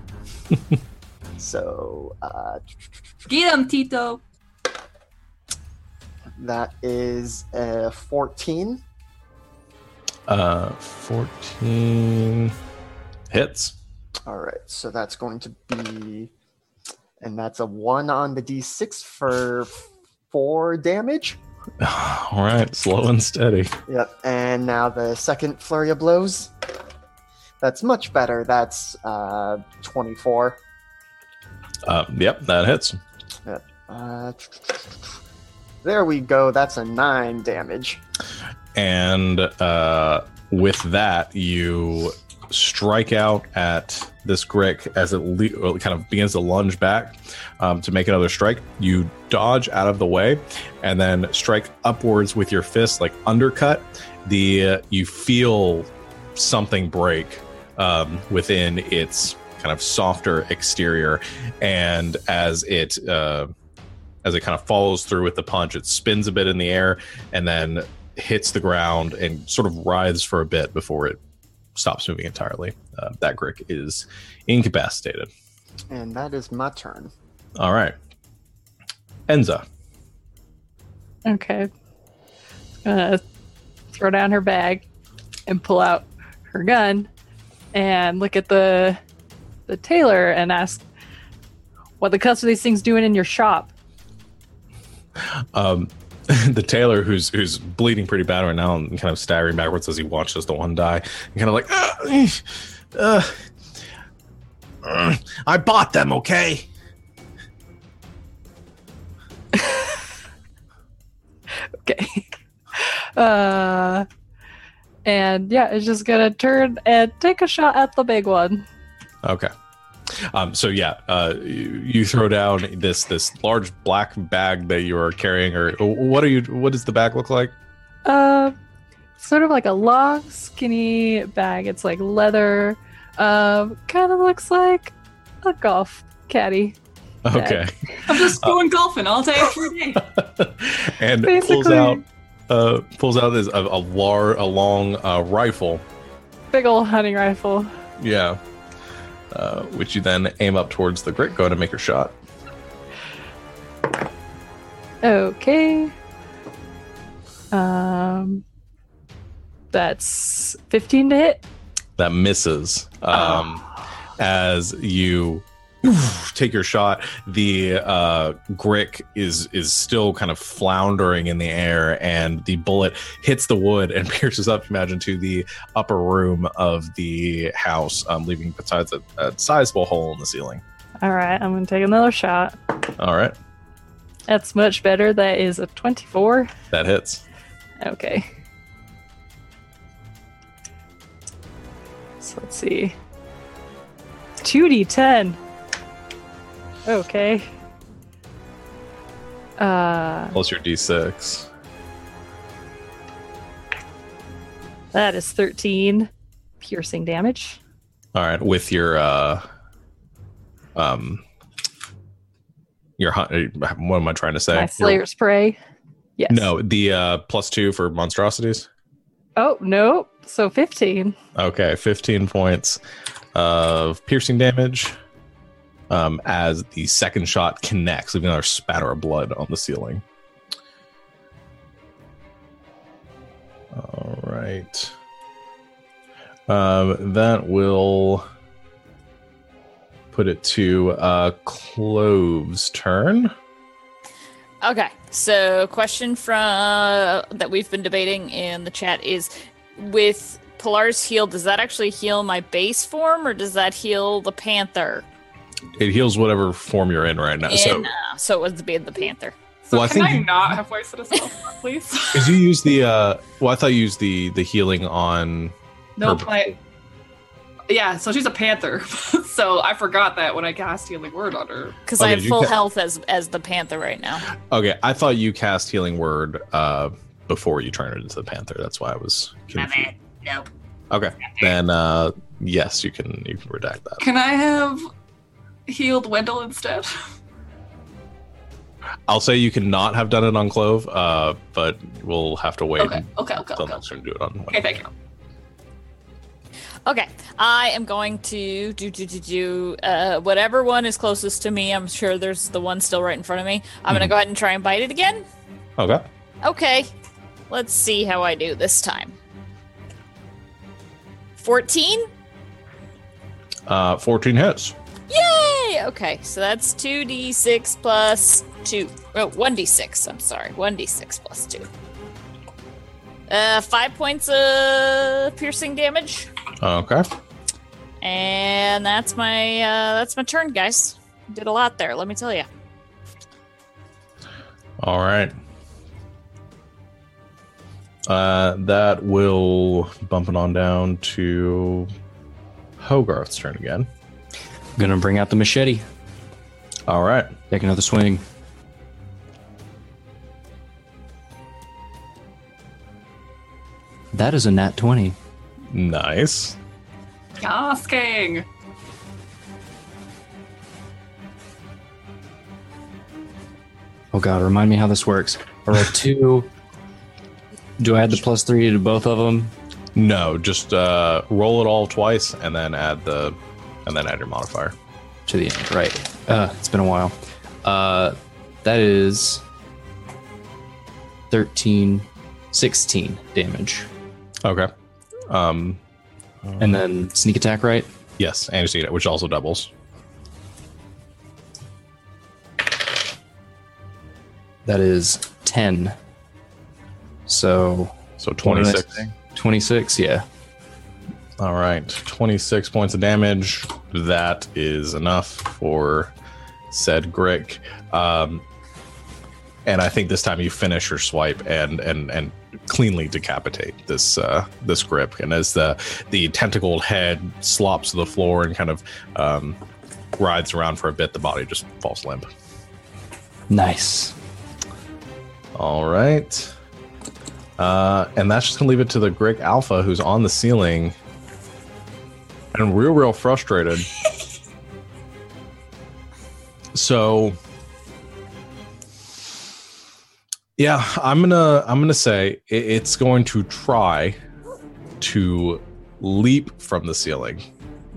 so uh, Get him, Tito. That is a 14. Uh, 14 hits. All right, so that's going to be, and that's a one on the d6 for four damage. All right, slow and steady. Yep, and now the second flurry of blows. That's much better. That's uh, 24. Uh, yep, that hits. Uh, there we go. That's a nine damage. And uh, with that, you strike out at this Grick as it le- kind of begins to lunge back um, to make another strike. You dodge out of the way and then strike upwards with your fist, like undercut. The uh, you feel something break um, within its kind of softer exterior, and as it uh, as it kind of follows through with the punch, it spins a bit in the air and then hits the ground and sort of writhes for a bit before it stops moving entirely. Uh, that Grick is incapacitated. And that is my turn. All right. Enza. Okay. Gonna throw down her bag and pull out her gun and look at the the tailor and ask what the cuss are these things doing in your shop? Um, the tailor, who's who's bleeding pretty bad right now and kind of staggering backwards as he watches the one die, and kind of like, "Uh, uh, uh, I bought them, okay? Okay. Uh and yeah, it's just gonna turn and take a shot at the big one. Okay. Um, so yeah, uh, you, you throw down this this large black bag that you are carrying, or what are you? What does the bag look like? Uh, sort of like a long, skinny bag. It's like leather. Um, kind of looks like a golf caddy. Okay, I'm just going golfing all day every day. and pulls out uh, pulls out this a, a lar a long uh, rifle. Big old hunting rifle. Yeah, uh, which you then aim up towards the grick. Go and make your shot. Okay. Um, that's 15 to hit. that misses um, as you take your shot the uh, grick is is still kind of floundering in the air and the bullet hits the wood and pierces up imagine to the upper room of the house um, leaving besides a, a sizable hole in the ceiling All right, I'm gonna take another shot. all right That's much better. That is a 24. that hits Okay. So let's see. 2d10. Okay. Uh, plus your d6 that is 13 piercing damage. all right with your uh um your what am i trying to say My Prey. Yes. No, the uh, plus two for monstrosities. Oh, no. So 15. Okay, 15 points of piercing damage um, as the second shot connects, leaving another spatter of blood on the ceiling. All right. Um, that will put it to uh, Clove's turn. Okay, so question from uh, that we've been debating in the chat is with Pilar's heal, does that actually heal my base form or does that heal the panther? It heals whatever form you're in right now. So, uh, so it was the the panther. So Well, I can think I not have wasted a spell please? because you use the uh, well, I thought you used the the healing on. No, Herb. I, yeah, so she's a panther. so I forgot that when I cast healing word on her. Because I Okay, have full ca- health as as the panther right now. Okay, I thought you cast healing word uh before you turned it into the panther. That's why I was confused. Nope. Okay, then uh, yes, you can you can redact that. Can I have healed Wendell instead? I'll say you cannot have done it on Clove, uh, but we'll have to wait Okay, okay, okay, until okay. next turn to do it on. Okay, thank you. Okay, I am going to do do do do uh, whatever one is closest to me. I'm sure there's the one still right in front of me. I'm gonna Mhm. go ahead and try and bite it again. Okay. Okay, let's see how I do this time. Fourteen. Uh, 14 hits. Yay! Okay, so that's 2d6 plus 2. Oh, 1d6. I'm sorry. 1d6 plus 2. Uh, 5 points of piercing damage. Okay. And that's my uh that's my turn, guys. Did a lot there, let me tell you. All right. Uh, that will bump it on down to Hogarth's turn again. Gonna bring out the machete. All right. Take another swing. That is a nat 20. Nice. Asking. Oh god, remind me how this works. I roll two. Do I add the plus three to both of them? No, just uh, roll it all twice and then add the and then add your modifier. To the end, right. Uh, it's been a while. Uh, that is 13, 16 damage. Okay. Um, And then sneak attack, right? yes, and you see it, which also doubles. That is 10. So So what did I 26. 26, yeah. All right, 26 points of damage. That is enough for said Grick. Um, and I think this time you finish your swipe and and and cleanly decapitate this uh, this grick. And as the the tentacled head slops to the floor and kind of um, rides around for a bit, the body just falls limp. Nice. All right. Uh, and that's just gonna leave it to the Grick Alpha, who's on the ceiling and real, real frustrated. so, yeah, I'm gonna I'm gonna say it, it's going to try to leap from the ceiling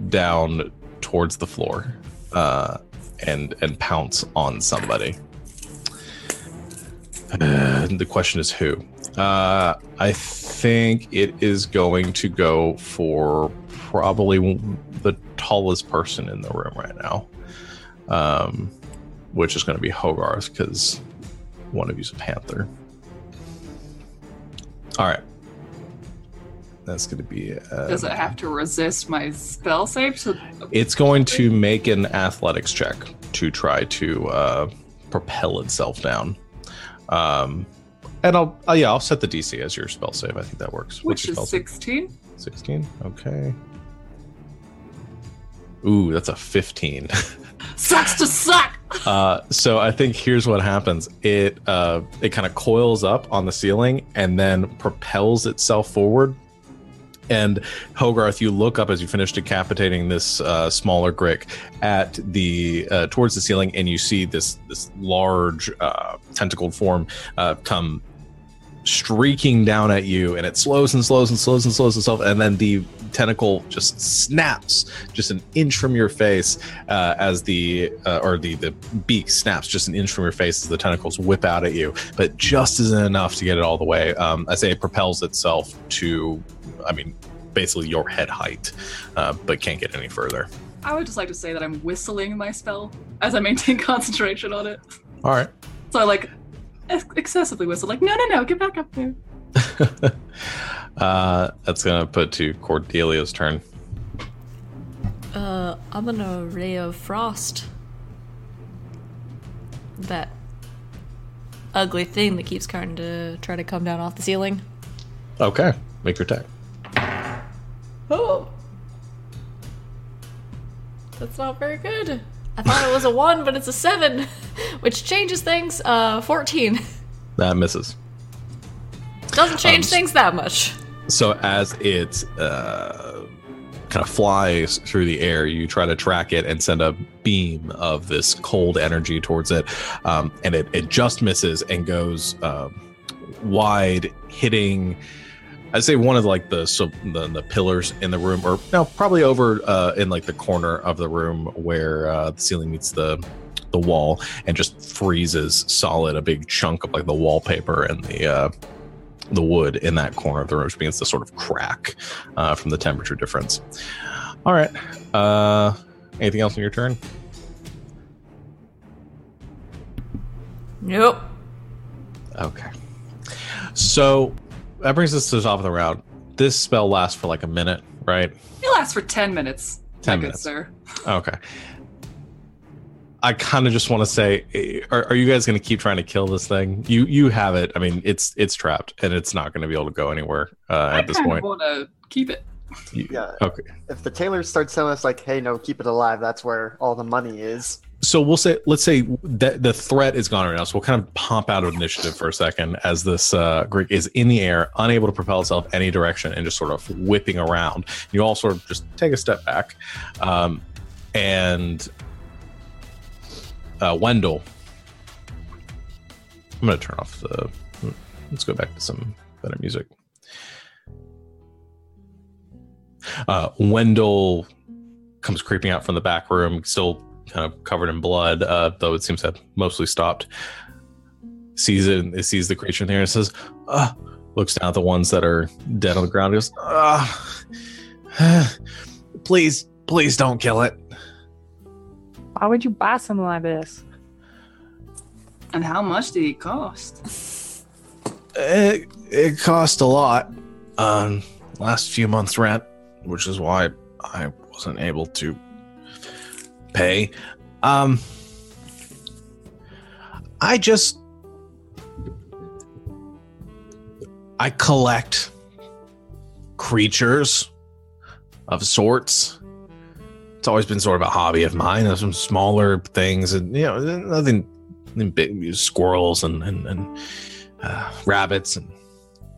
down towards the floor uh, and and pounce on somebody. The question is who. Uh, I think it is going to go for probably the tallest person in the room right now, um, which is going to be Hogarth because one of you's a panther. All right, that's going to be. Uh, Does it have to resist my spell save? So It's going to make an athletics check to try to uh, propel itself down. Um, and I'll, uh, yeah, I'll set the DC as your spell save. I think that works. which your is spell save? 16? 16. Okay. Ooh, that's a 15. Sucks to suck! Uh, so I think here's what happens. It uh, it kind of coils up on the ceiling and then propels itself forward. And Hogarth, you look up as you finish decapitating this uh, smaller Grick at the uh, towards the ceiling, and you see this this large uh, tentacled form uh, come streaking down at you, and it slows and slows and slows and slows itself, and then the tentacle just snaps just an inch from your face uh, as the uh, or the the beak snaps just an inch from your face as the tentacles whip out at you, but just isn't enough to get it all the way. Um, I say it propels itself to, I mean, basically your head height, uh, but can't get any further. I would just like to say that I'm whistling my spell as I maintain concentration on it. All right. So I like ex- excessively whistle, like, no, no, no, get back up there. uh, that's gonna put to Cordelia's turn. Uh, I'm gonna ray of frost. That ugly thing that keeps trying to try to come down off the ceiling. Okay, make your attack. Oh, that's not very good. I thought it was a one, but it's a seven, which changes things. Uh, fourteen That misses. Doesn't change Um, things that much. So as it uh, kind of flies through the air, you try to track it and send a beam of this cold energy towards it, um, and it, it just misses and goes um wide, hitting. I'd say one of like the so the, the pillars in the room, or no, probably over uh, in like the corner of the room where uh, the ceiling meets the the wall, and just freezes solid a big chunk of like the wallpaper and the uh, the wood in that corner of the room, which begins to sort of crack uh, from the temperature difference. All right. Uh, anything else on your turn? Nope. Okay. So that brings us to the top of the round. This spell lasts for like a minute, right? It lasts for 10 minutes. 10 my good minutes. Sir. Okay. I kind of just want to say, eh, are, are you guys going to keep trying to kill this thing? You you have it. I mean, it's it's trapped and it's not going to be able to go anywhere uh, at this point. of want to keep it. You- Yeah. Okay. If the tailor starts telling us like, "Hey, no, keep it alive," that's where all the money is. so we'll say let's say that the threat is gone right now so we'll kind of pump out of initiative for a second as this uh Grick is in the air unable to propel itself any direction and just sort of whipping around you all sort of just take a step back um and uh wendell i'm gonna turn off the let's go back to some better music uh wendell comes creeping out from the back room still kind of covered in blood, uh, though it seems to have mostly stopped. Sees it, sees the creature in there and says, uh, looks down at the ones that are dead on the ground. Goes, uh, please, please don't kill it. Why would you buy something like this? And how much did it cost? It, it cost a lot. Um, last few months' rent, which is why I wasn't able to pay. Um, I just I collect creatures of sorts. It's always been sort of a hobby of mine. There's some smaller things, and you know, nothing, big, squirrels and and, and uh, rabbits, and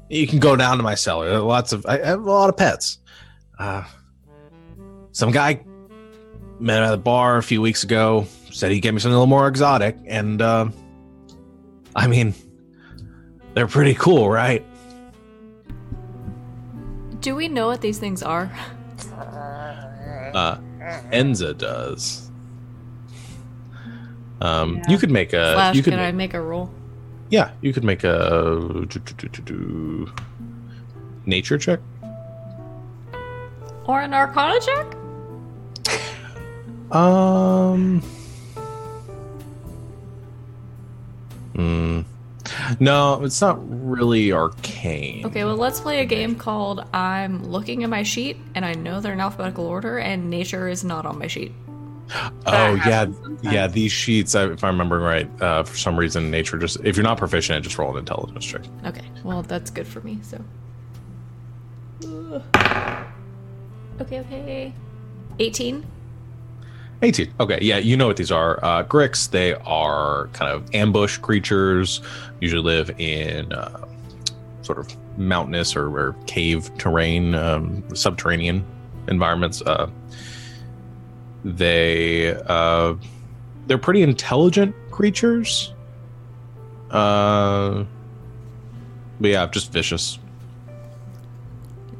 you can go down to my cellar. Lots of I have a lot of pets. Uh, some guy met at the bar a few weeks ago. Said he'd get me something a little more exotic, and uh, I mean, they're pretty cool, right? Do we know what these things are? Uh, Enza does. Um, Yeah. you could make a. Flash, you could, can I make a roll? yeah, you could make a nature check. Or an arcana check? Um. Hmm. No, it's not really arcane. Okay, well, let's play a game called I'm looking at my sheet and I know they're in alphabetical order and nature is not on my sheet. Oh yeah, sometimes. yeah. These sheets, if I'm remembering right, uh, for some reason, nature just if you're not proficient, just roll an intelligence check. Okay, well, that's good for me, so. Ugh. Okay, okay. 18? 18. Okay, yeah, you know what these are. Uh, Gricks, they are kind of ambush creatures, usually live in uh, sort of mountainous or, or cave terrain, um, subterranean environments. Uh, they uh, they're pretty intelligent creatures. Uh, but yeah, just vicious.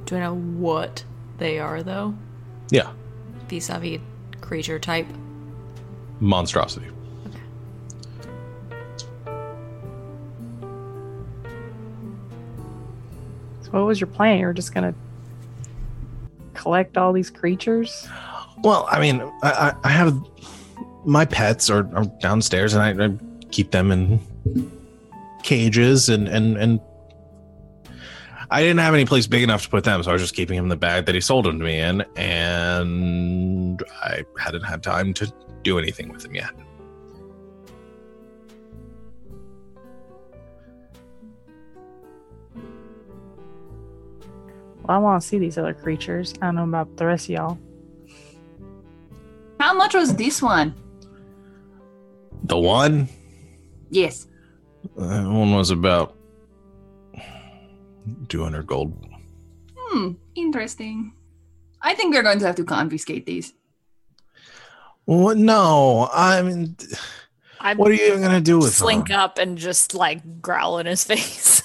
Do I know what they are, though, Yeah, vis a vis creature type. monstrosity. Okay. So what was your plan? You were just gonna collect all these creatures? Well, I mean, I, I, I have my pets are, are downstairs, and I, I keep them in cages, and and and I didn't have any place big enough to put them, so I was just keeping him in the bag that he sold them to me in, and I hadn't had time to do anything with him yet. Well, I want to see these other creatures. I don't know about the rest of y'all. How much was this one? The one, Yes. uh, one was about two hundred gold. Hmm. Interesting. I think we're going to have to confiscate these. What? No, I mean, I what are you even gonna do with slink them? up and just like growl in his face.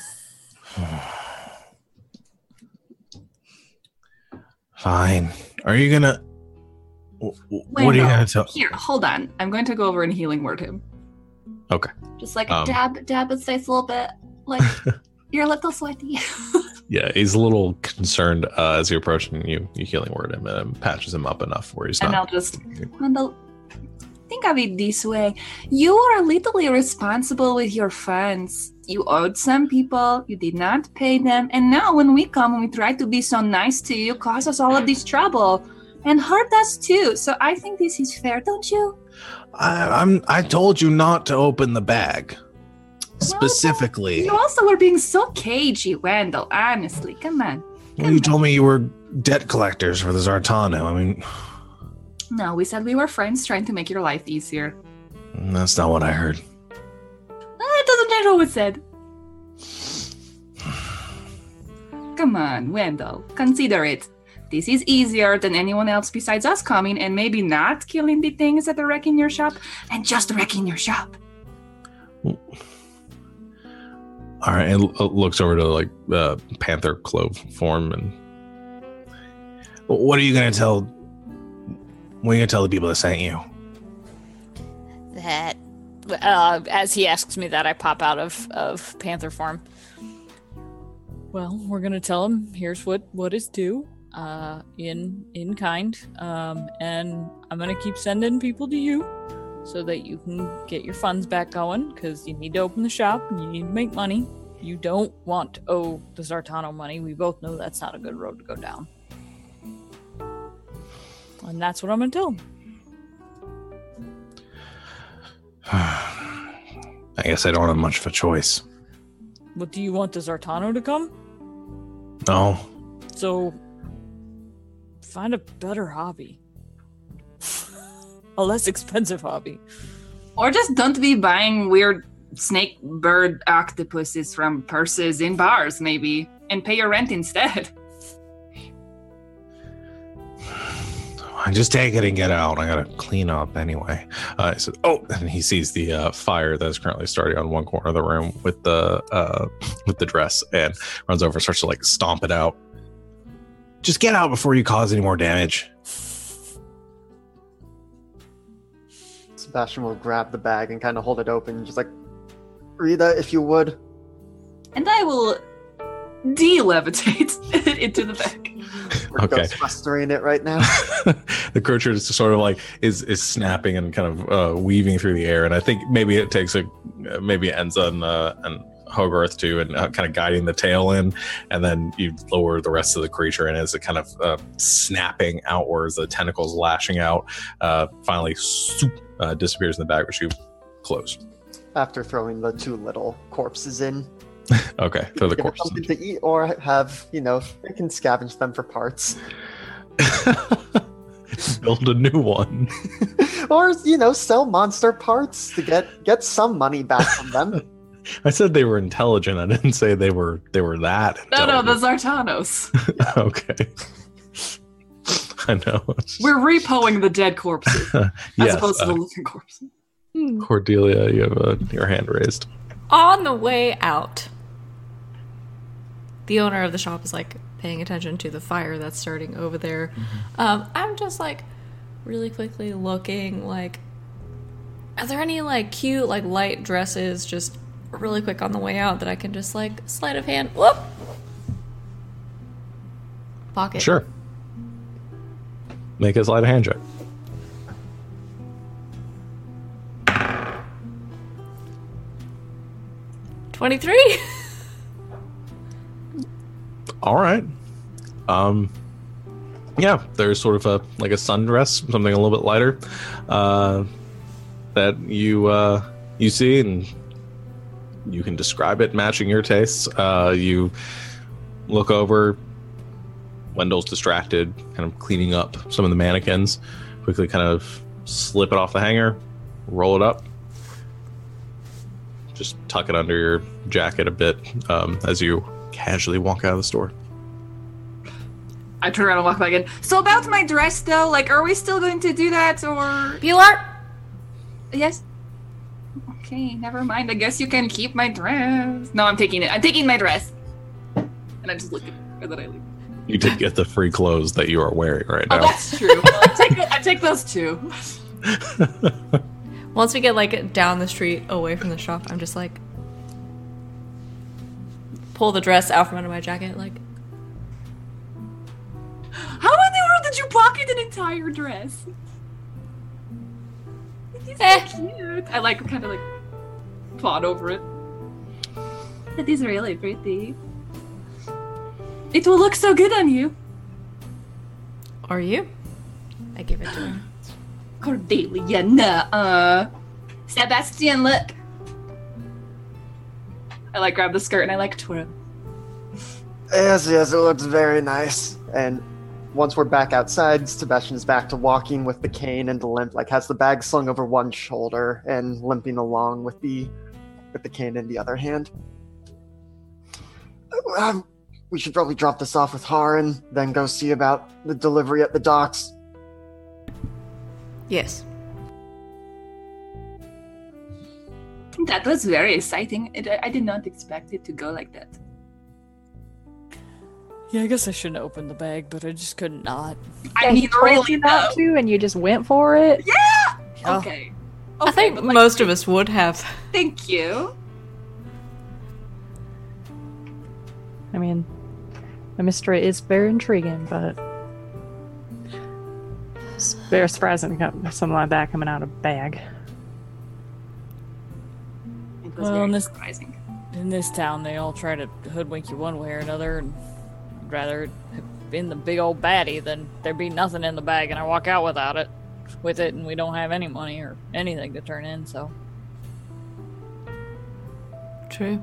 Fine. Are you gonna? wh- wh- What are you Wendell, gonna tell? Here, hold on. I'm going to go over and healing word him. Okay. Just like Um, dab, dab his face a little bit. Like you're a little sweaty. Yeah, he's a little concerned uh, as you approach and you you healing word him and patches him up enough where he's and I'll not. just Wendell. Think of it this way: you are a little irresponsible with your funds. You owed some people, you did not pay them, and now when we come and we try to be so nice to you, you cause us all of this trouble and hurt us too. So I think this is fair, don't you? I, I'm. I told you not to open the bag. Specifically, You also were being so cagey, Wendell. Honestly, come on. well, you told me you were debt collectors for the Zartano. I mean, No, we said we were friends trying to make your life easier. that's not what I heard. Ah, it doesn't matter what we said. Come on, Wendell. Consider it. This is easier than anyone else besides us coming and maybe not killing the things that are wrecking your shop and just wrecking your shop. All right, and looks over to like uh, Panther Clove form and. What are you gonna tell? What are you gonna tell the people that sent you? that uh, as he asks me that, I pop out of of panther form. Well, we're gonna tell him here's what what is due, uh, in in kind, um, and I'm gonna keep sending people to you, so that you can get your funds back going. Because you need to open the shop, and you need to make money. You don't want to owe the Zartano money. We both know that's not a good road to go down. And that's what I'm gonna tell him. I guess I don't have much of a choice. What do you want the Zartano to come? No, So find a better hobby. A less expensive hobby. Or just don't be buying weird snake bird octopuses from purses in bars, maybe, and pay your rent instead. I just take it and get out. I gotta clean up anyway. Uh, I said, "Oh!" And he sees the uh, fire that is currently starting on one corner of the room with the uh, with the dress, and runs over and starts to like stomp it out. Just get out before you cause any more damage. Sebastian will grab the bag and kind of hold it open, just like, Rita, if you would. And I will de-levitate into the bag. We're Okay. Ghostbustering it right now. the creature is sort of like is is snapping and kind of uh, weaving through the air, and I think maybe it takes a uh, maybe it ends on uh, and Hogarth too, and uh, kind of guiding the tail in, and then you lower the rest of the creature, and as it kind of uh, snapping outwards, the tentacles lashing out, uh, finally swoop, uh, disappears in the bag, which you close. After throwing the two little corpses in, Okay, throw the give it corpse. something to eat, or have you know they can scavenge them for parts, Build a new one. or you know sell monster parts to get get some money back from them. I said they were intelligent. I didn't say they were they were that. No, no, the intelligent. Zartanos. okay. I know. We're repoing the dead corpses as yes, opposed to the uh, living corpses. Cordelia, you have uh, your hand raised. On the way out, the owner of the shop is like paying attention to the fire that's starting over there. Um, I'm just like really quickly looking like are there any like cute like light dresses just really quick on the way out that I can just like sleight of hand whoop pocket. Sure. Make a sleight of hand check. Twenty three. All right. Um, yeah, there's sort of a like a sundress, something a little bit lighter, uh, that you uh, you see, and you can describe it matching your tastes. Uh, you look over. Wendell's distracted, kind of cleaning up some of the mannequins. Quickly, kind of slip it off the hanger, roll it up, just tuck it under your jacket a bit um, as you casually walk out of the store. I turn around and walk back in. So about my dress though, like are we still going to do that or Pilar. Yes. Okay, never mind. I guess you can keep my dress. No, I'm taking it. I'm taking my dress. And I just look at it and then I leave. You did get the free clothes that you are wearing right now. Oh, now. that's true. I take, I take those too. Once we get like down the street away from the shop, I'm just like pull the dress out from under my jacket, like How in the world did you pocket an entire dress? It is so Eh. cute. I like kind of like plod over it. That is really pretty. It will look so good on you. Are you? I give it to her. Cordelia, uh Sebastian, look. I like grab the skirt and I like twirl. Yes, yes, it looks very nice. And once we're back outside, Sebastian is back to walking with the cane and the limp, like has the bag slung over one shoulder and limping along with the with the cane in the other hand. Um, we should probably drop this off with Haran, then go see about the delivery at the docks. Yes. That was very exciting. It, I did not expect it to go like that. Yeah, I guess I shouldn't open the bag, but I just couldn't not. I Yeah, he mean, told really, not though. to, and you just went for it. Yeah. Okay. I think like, most of us would have. Thank you. I mean, the mystery is very intriguing, but it's very surprising to got something like that coming out of a bag. It was Well, very and this- surprising. In this town, they all try to hoodwink you one way or another, and I'd rather have been the big old baddie than there be nothing in the bag and I walk out without it, with it, and we don't have any money or anything to turn in. So True.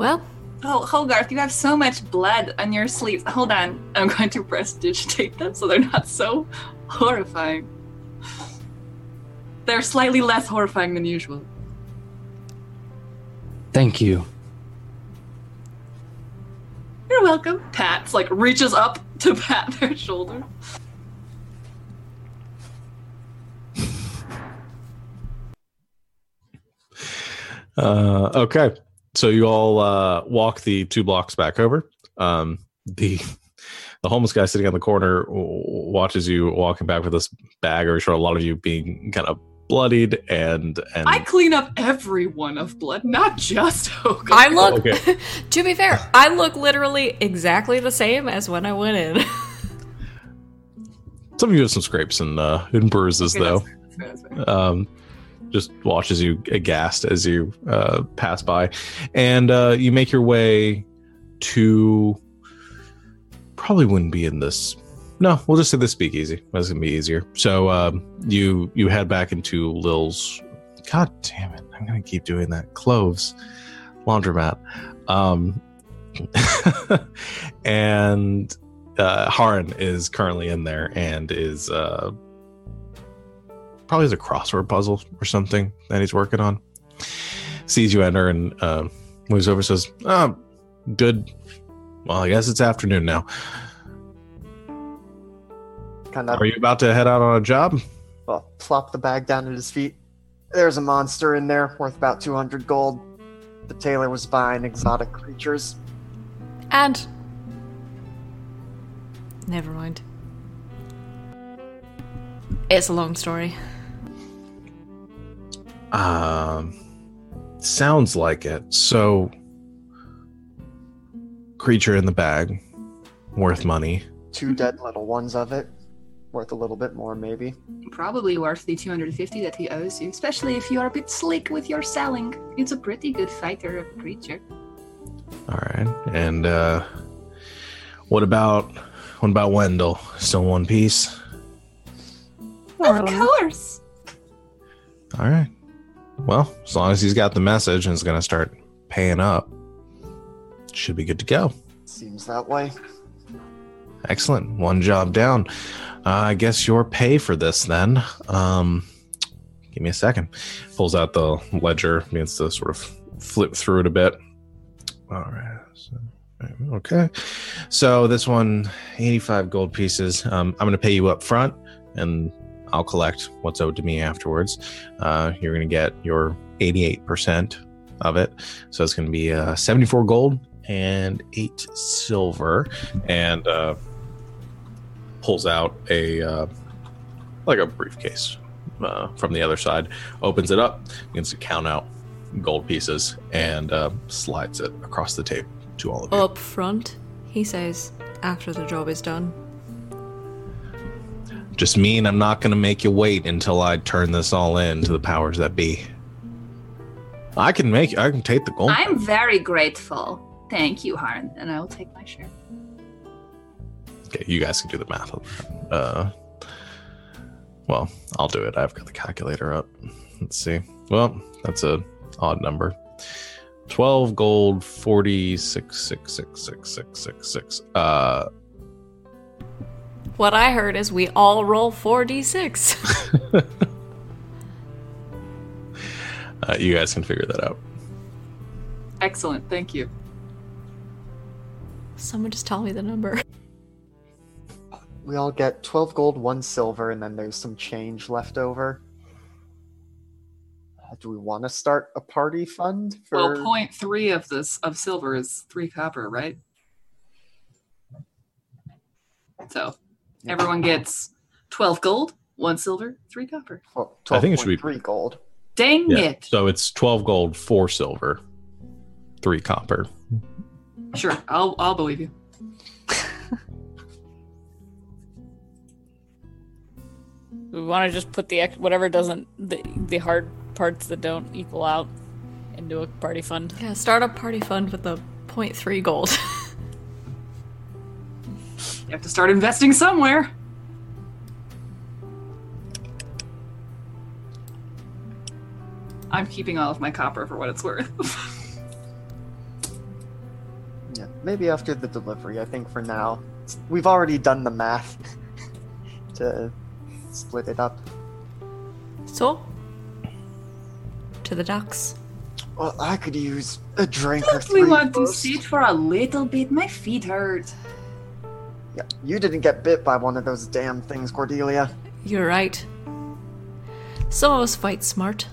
Well, Oh, Hogarth, you have so much blood on your sleeves. Hold on. I'm going to prestidigitate them so they're not so horrifying. They're slightly less horrifying than usual. Thank you. You're welcome. Pats like reaches up to pat their shoulder. Uh, okay, so you all uh, walk the two blocks back over. Um, the the homeless guy sitting on the corner watches you walking back with this bag, or sure, a lot of you being kind of bloodied and and I clean up every one of blood, not just Hogarth. I look. Okay. to be fair, I look literally exactly the same as when I went in. some of you have some scrapes and uh, and bruises Okay, though. that's fair, that's fair, that's fair. um, just watches you aghast as you uh, pass by, and uh, you make your way to. Probably wouldn't be in this. No, we'll just say the speakeasy. That's gonna be easier. So um, you you head back into Lil's. God damn it! I'm gonna keep doing that. Cloves, laundromat, um, and uh, Haran is currently in there and is uh, probably has a crossword puzzle or something that he's working on. Sees you enter and uh, moves over, says, "Oh, good. Well, I guess it's afternoon now. Kind of Are you about to head out on a job? well, plop the bag down at his feet. There's a monster in there worth about 200 gold. The tailor was buying exotic creatures. And. Never mind. It's a long story. Um, sounds like it. So, creature in the bag, worth money. Two dead little ones of it. Worth a little bit more, maybe. Probably worth the 250 that he owes you, especially if you are a bit slick with your selling. It's a pretty good fighter of a creature. All right. And uh, what about what about Wendell? Still one piece. Of course. All right. Well, as long as he's got the message and is going to start paying up, should be good to go. Seems that way. Excellent. One job down. Uh, I guess your pay for this then. Um, give me a second. Pulls out the ledger, begins to sort of flip through it a bit. All right. So, okay. So this one, 85 gold pieces. Um, I'm going to pay you up front and I'll collect what's owed to me afterwards. Uh, you're going to get your 88% of it. So it's going to be uh, 74 gold and 8 silver. And uh, pulls out a uh, like a briefcase uh, from the other side, opens it up, begins to count out gold pieces, and uh, slides it across the table to all of you. Up front, he says, after the job is done. Just mean I'm not going to make you wait until I turn this all in to the powers that be. I can make I can take the gold. I'm very grateful. Thank you, Harn, and I will take my share. Okay, you guys can do the math. Uh, well, I'll do it. I've got the calculator up. Let's see. Well, that's a odd number. Twelve gold, forty six six six six six six six. Uh, What I heard is we all roll 4d6. uh, you guys can figure that out. Excellent. Thank you. Someone just tell me the number. We all get 12 gold, 1 silver, and then there's some change left over. Uh, do we want to start a party fund for Well, point three of this of silver is three copper, right? So everyone gets twelve gold, one silver, three copper. Well, I think it should be- three gold? Dang Yeah. it! So it's twelve gold, four silver, three copper. Sure, I'll I'll believe you. We want to just put the ex- whatever doesn't the the hard parts that don't equal out into a party fund. Yeah, start a party fund with the 0.3 gold. You have to start investing somewhere. I'm keeping all of my copper for what it's worth. Yeah, maybe after the delivery. I think for now, we've already done the math to split it up. so, to the docks. Well, I could use a drink or Don't three. we want to sit for a little bit? My feet hurt. You didn't get bit by one of those damn things, Cordelia. You're right. Some of us fight smart.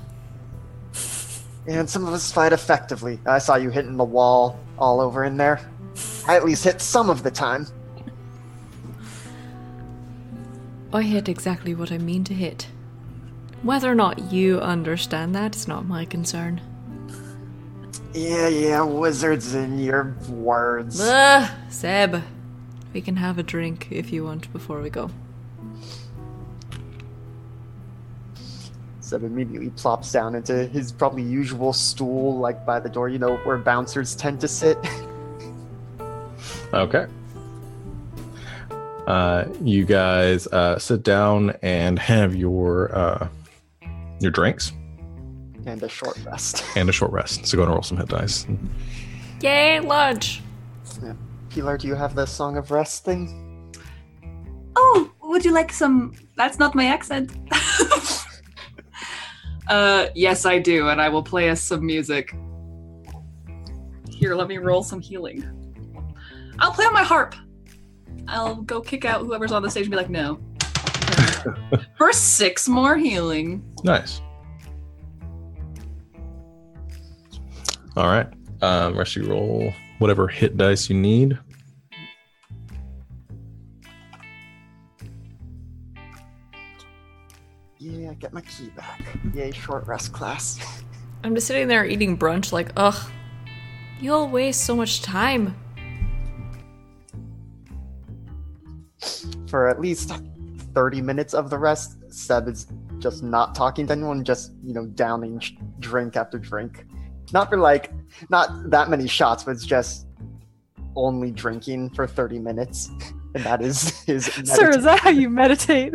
And some of us fight effectively. I saw you hitting the wall all over in there. I at least hit some of the time. I hit exactly what I mean to hit. Whether or not you understand that is not my concern. Yeah, yeah, wizards in your words. Ugh, Seb. We can have a drink if you want before we go. Seb immediately plops down into his probably usual stool, like by the door, you know, where bouncers tend to sit. Okay. Uh, you guys uh, sit down and have your uh, your drinks and a short rest. and a short rest. So go and roll some hit dice. Yay, lunch! Pilar, do you have the Song of Rest thing? Oh, would you like some? That's not my accent. uh, yes, I do, and I will play us some music. Here, let me roll some healing. I'll play on my harp. I'll go kick out whoever's on the stage and be like, no. For six more healing. Nice. All right. Um, rest of you roll whatever hit dice you need. Yeah, get my ki back. Yay, short rest class. I'm just sitting there eating brunch, like, ugh, you all waste so much time. For at least 30 minutes of the rest, Seb is just not talking to anyone, just, you know, downing drink after drink. Not for like, not that many shots, but it's just only drinking for 30 minutes. And that is his. Sir, is that how you meditate?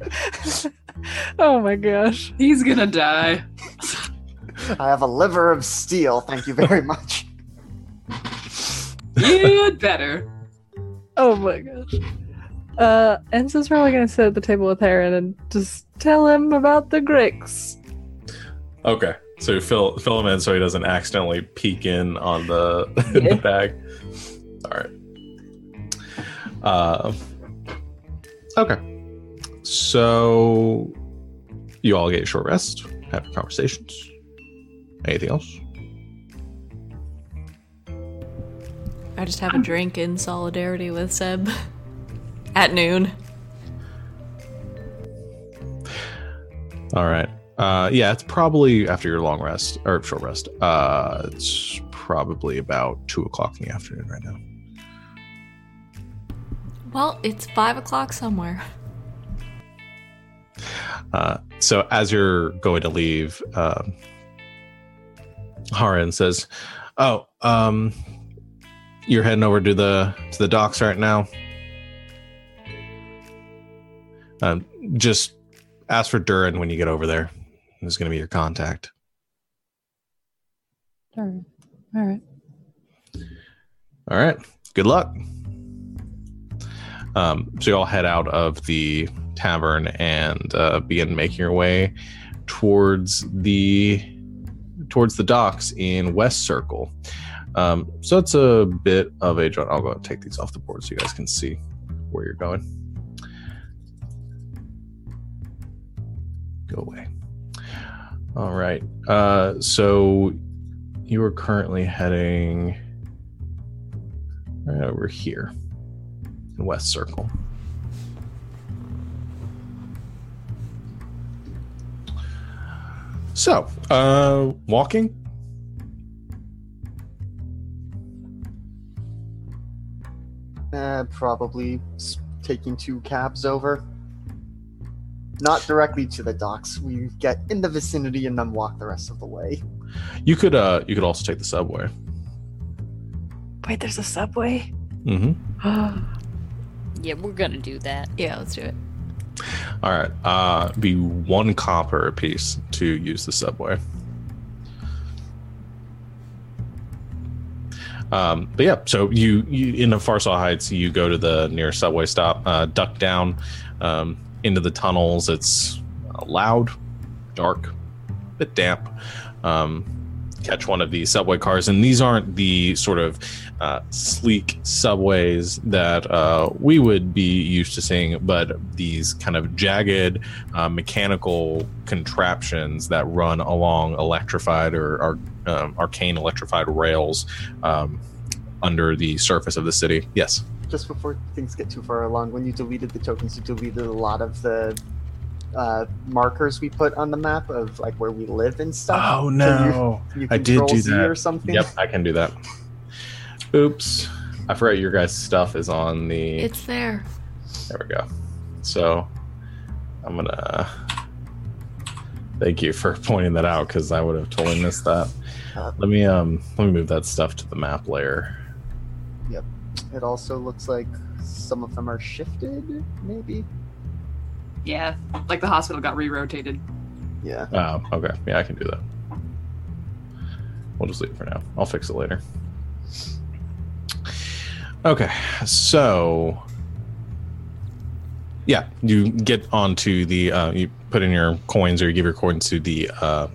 oh my gosh. He's gonna die. I have a liver of steel. Thank you very much. You'd better. Oh my gosh. Uh, Enzo's probably gonna sit at the table with Haran and just tell him about the Gricks. Okay. So fill fill him in so he doesn't accidentally peek in on the, in the bag. All right. Uh, okay. So you all get a short rest, have your conversations. Anything else? I just have a drink in solidarity with Seb at noon. All right. Uh, yeah, it's probably after your long rest or short rest. Uh, it's probably about two o'clock in the afternoon right now. Well, it's five o'clock somewhere. Uh, so as you're going to leave, um, Haran says, "Oh, um, you're heading over to the to the docks right now. Um, just ask for Durin when you get over there. He's going to be your contact." All right. All right. All right. Good luck. Um, so you all head out of the tavern and uh, begin making your way towards the towards the docks in West Circle. Um, so it's a bit of a jaunt. I'll go and take these off the board so you guys can see where you're going. Go away. All right. Uh, so you are currently heading right over here in West Circle. So, uh, walking. Uh, probably taking two cabs over. Not directly to the docks. We get in the vicinity and then walk the rest of the way. You could, uh, you could also take the subway. Wait, there's a subway? Mm-hmm. Yeah, we're gonna do that. Yeah, let's do it. All right. Uh, be one copper a piece to use the subway. Um, but yeah, so you, you in the Farsaw Heights, you go to the nearest subway stop, uh, duck down um, into the tunnels. It's loud, dark, a bit damp. Um, catch one of these subway cars, and these aren't the sort of uh, sleek subways that uh, we would be used to seeing, but these kind of jagged uh, mechanical contraptions that run along electrified or, or um, arcane electrified rails um, under the surface of the city. Yes. Just before things get too far along, when you deleted the tokens, you deleted a lot of the uh, markers we put on the map of like where we live and stuff. Oh Can no! You I did do Z that. or something. Yep, I can do that. Oops, I forgot your guys' stuff is on the. It's there. There we go. So I'm gonna thank you for pointing that out because I would have totally missed that. Uh, Let me um let me move that stuff to the map layer. Yep. It also looks like some of them are shifted, maybe. Yeah, like the hospital got re-rotated. Yeah. Oh, okay. Yeah, I can do that. We'll just leave it for now. I'll fix it later. Okay, so yeah, you get onto the uh, you put in your coins or you give your coins to the uh,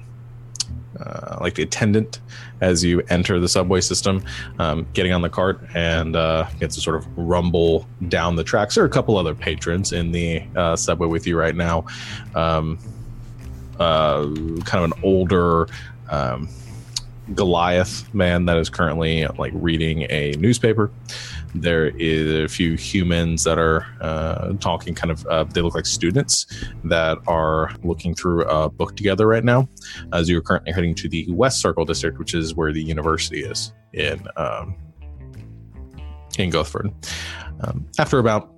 uh, like the attendant as you enter the subway system, um, getting on the cart and uh, get to sort of rumble down the tracks. There are a couple other patrons in the uh, subway with you right now. Um, uh, kind of an older, um, Goliath man that is currently like reading a newspaper. There is a few humans that are uh, talking, kind of. Uh, they look like students that are looking through a book together right now. As you are currently heading to the West Circle district, which is where the university is in um, in Gothford. Um, after about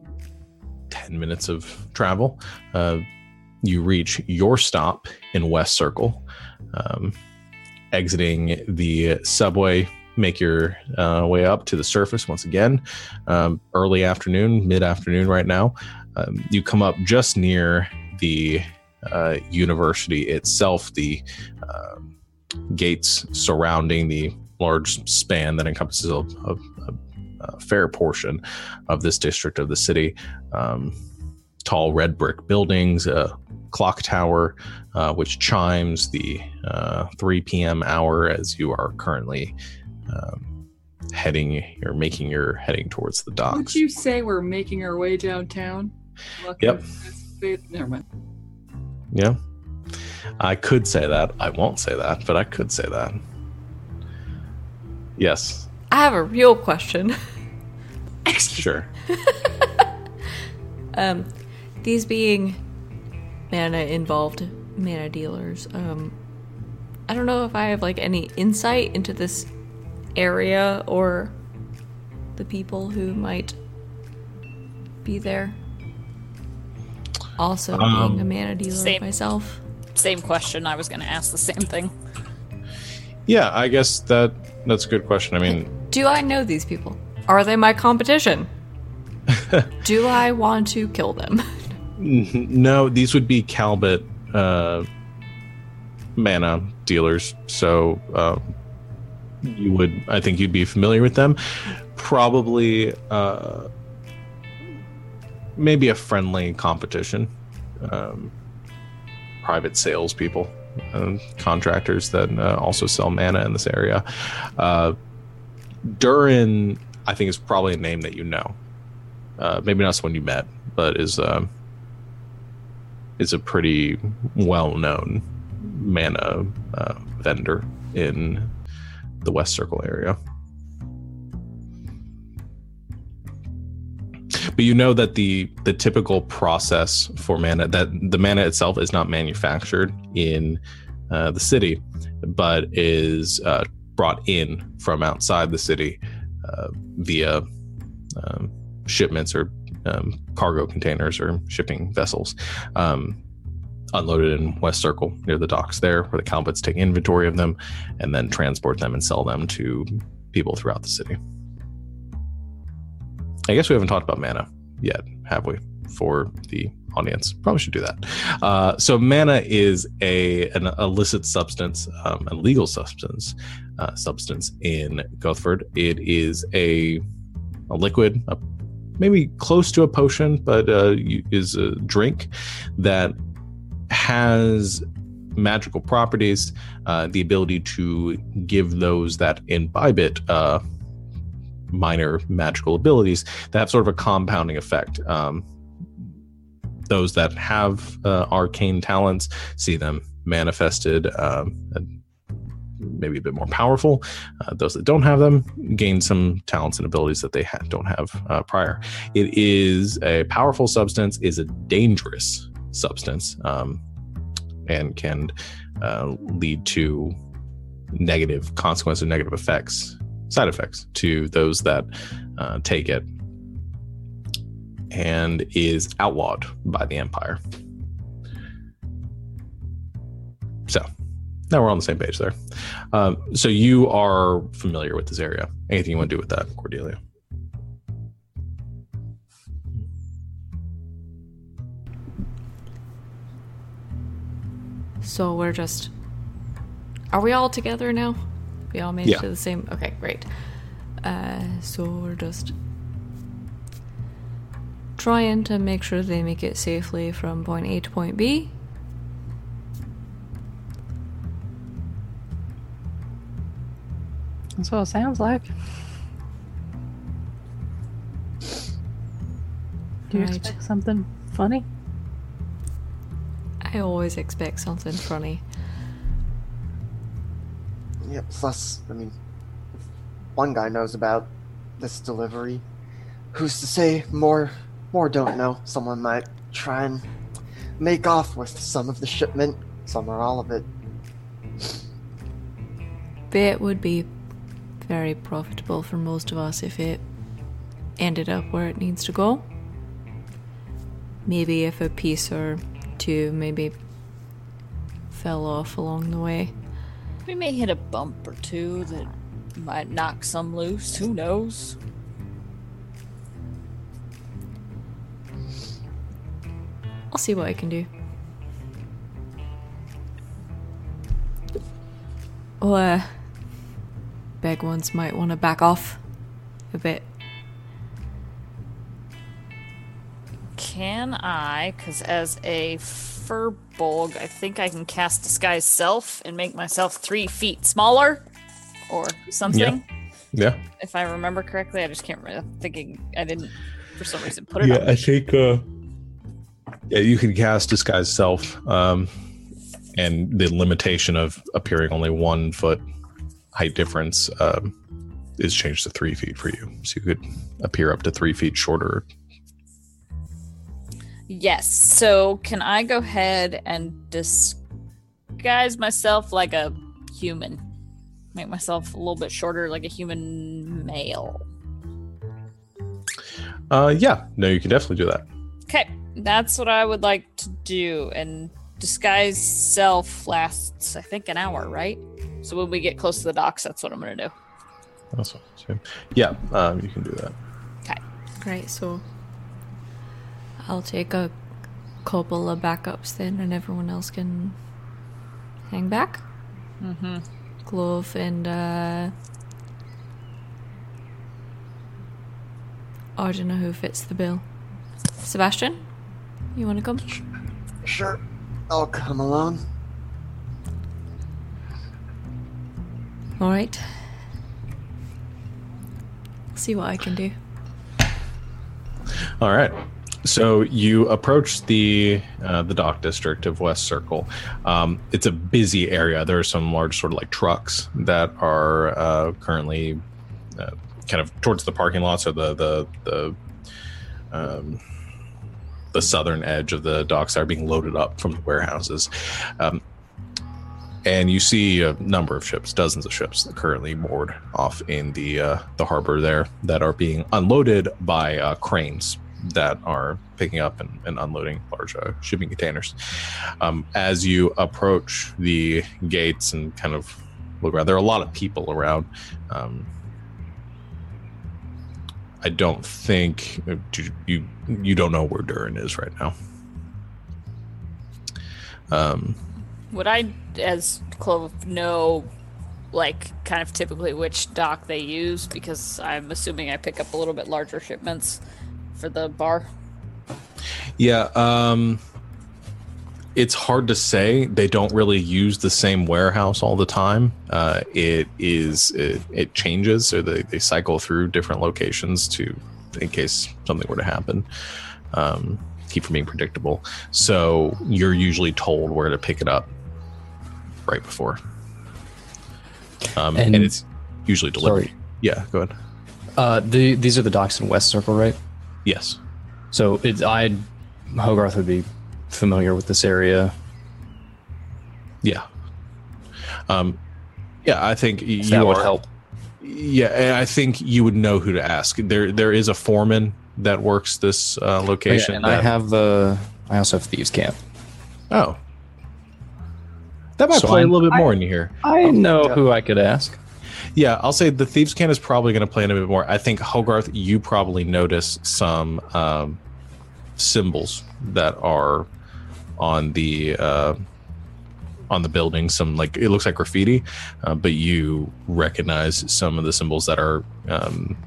ten minutes of travel, uh, you reach your stop in West Circle. Um, exiting the subway, make your uh, way up to the surface once again. Um, early afternoon, mid afternoon, right now. Um, you come up just near the uh, university itself, the um gates surrounding the large span that encompasses a, a, a, fair portion of this district of the city. Um, tall red brick buildings, a clock tower, uh, which chimes the uh, 3 p.m. hour as you are currently um, heading, you're making your heading towards the docks. Would you say we're making our way downtown? Lucky Yep. this- Never mind. Yeah. I could say that. I won't say that, but I could say that. Yes, I have a real question. sure. Um, these being mana involved mana dealers, um, I don't know if I have like any insight into this area or the people who might be there. Also, being a mana dealer Same. myself. Same question. I was going to ask the same thing. Yeah, I guess that that's a good question. I mean, Do I know these people? Are they my competition? Do I want to kill them? No, these would be Calbit uh, mana dealers. So uh, you would, I think, you'd be familiar with them. Probably, uh, maybe a friendly competition. Um, private salespeople, uh, contractors that uh, also sell mana in this area. Uh, Durin, I think, is probably a name that you know. Uh, maybe not someone you met, but is. Um, is a pretty well-known mana uh, vendor in the West Circle area. But you know that the the typical process for mana that the mana itself is not manufactured in uh, the city, but is uh, brought in from outside the city uh, via um, shipments or um, cargo containers or shipping vessels um, unloaded in West Circle near the docks there, where the Calvets take inventory of them and then transport them and sell them to people throughout the city. I guess we haven't talked about mana yet, have we? For the audience, probably should do that. Uh, so mana is a an illicit substance, um, a legal substance, uh, substance in Gothford. It is a a liquid, a, maybe close to a potion, but uh, is a drink that has magical properties, uh, the ability to give those that imbibe it uh, minor magical abilities that have sort of a compounding effect. Um, those that have uh, arcane talents see them manifested um, maybe a bit more powerful. Uh, those that don't have them gain some talents and abilities that they ha- don't have uh, prior. It is a powerful substance, is a dangerous substance, um, and can uh, lead to negative consequences, negative effects, side effects to those that uh, take it, and is outlawed by the Empire. So now we're on the same page there. Um, so you are familiar with this area. Anything you want to do with that, Cordelia? So we're just. Are we all together now? We all made Yeah. it to the same. Okay, great. Uh, so we're just trying to make sure they make it safely from point A to point B. That's what it sounds like. Do you Right. expect something funny? I always expect something funny. Yeah, plus, I mean, if one guy knows about this delivery. Who's to say more more don't know? Someone might try and make off with some of the shipment, some or all of it. It would be very profitable for most of us if it ended up where it needs to go. Maybe if a piece or two maybe fell off along the way. We may hit a bump or two that might knock some loose. Who knows? I'll see what I can do. Or uh, big ones might want to back off a bit. Can I? Because as a furbolg, I think I can cast disguise self and make myself three feet smaller, or something. Yeah. yeah. If I remember correctly, I just can't remember. I'm thinking I didn't, for some reason, put it. Yeah, on. I think. Uh, yeah, you can cast disguise self, um, and the limitation of appearing only one foot height difference um, is changed to three feet for you. So you could appear up to three feet shorter. Yes. So can I go ahead and disguise myself like a human? Make myself a little bit shorter, like a human male. Uh, yeah, no, you can definitely do that. Okay, that's what I would like to do. And disguise self lasts, I think, an hour, right? So when we get close to the docks, that's what I'm gonna do. That's what Yeah, um, you can do that. Okay. Great. so I'll take a couple of backups then, and everyone else can hang back. Mm-hmm. Glove and uh, I don't know who fits the bill. Sebastian, you want to come? Sure, I'll come along. All right. See what I can do. All right. So you approach the uh, the dock district of West Circle. Um, it's a busy area. There are some large sort of like trucks that are uh, currently uh, kind of towards the parking lots or the the the um, the southern edge of the docks are being loaded up from the warehouses. Um, and you see a number of ships, dozens of ships, currently moored off in the uh, the harbor there that are being unloaded by uh, cranes that are picking up and, and unloading large uh, shipping containers. Um, as you approach the gates and kind of look around, there are a lot of people around. Um, I don't think you you, you don't know where Durin is right now. Um, Would I, as Clove, know, like, kind of typically which dock they use? Because I'm assuming I pick up a little bit larger shipments for the bar. Yeah, um it's hard to say. They don't really use the same warehouse all the time. Uh, it is it, it changes, so they, they cycle through different locations to in case something were to happen. Um, keep from being predictable. So you're usually told where to pick it up right before, um, and, And- it's usually delivered. Sorry. Yeah, go ahead. Uh, the, these are the docks in West Circle, right? Yes. So it, I, Hogarth would be familiar with this area. Yeah. Um, yeah, I think you that would are- help. Yeah, and I think you would know who to ask. There, there is a foreman that works this uh, Oh, yeah, location. and I have the. I also have thieves cant. Oh, that might So play a I'm- little bit more in here. I know yeah. who I could ask. Yeah, I'll say the thieves' cant is probably going to play in a bit more. I think Hogarth, you probably notice some um, symbols that are on the uh, on the building. Some like it looks like graffiti, uh, but you recognize some of the symbols that are um,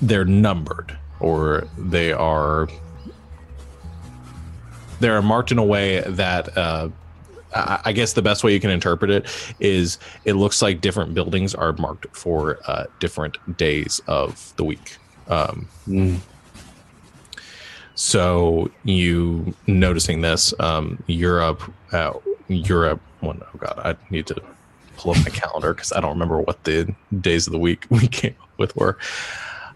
they're numbered or they are they are marked in a way that. Uh, I guess the best way you can interpret it is it looks like different buildings are marked for uh, different days of the week. Um, Mm. so you noticing this, um, Europe, uh, Europe. One, oh god, I need to pull up my calendar because I don't remember what the days of the week we came up with were.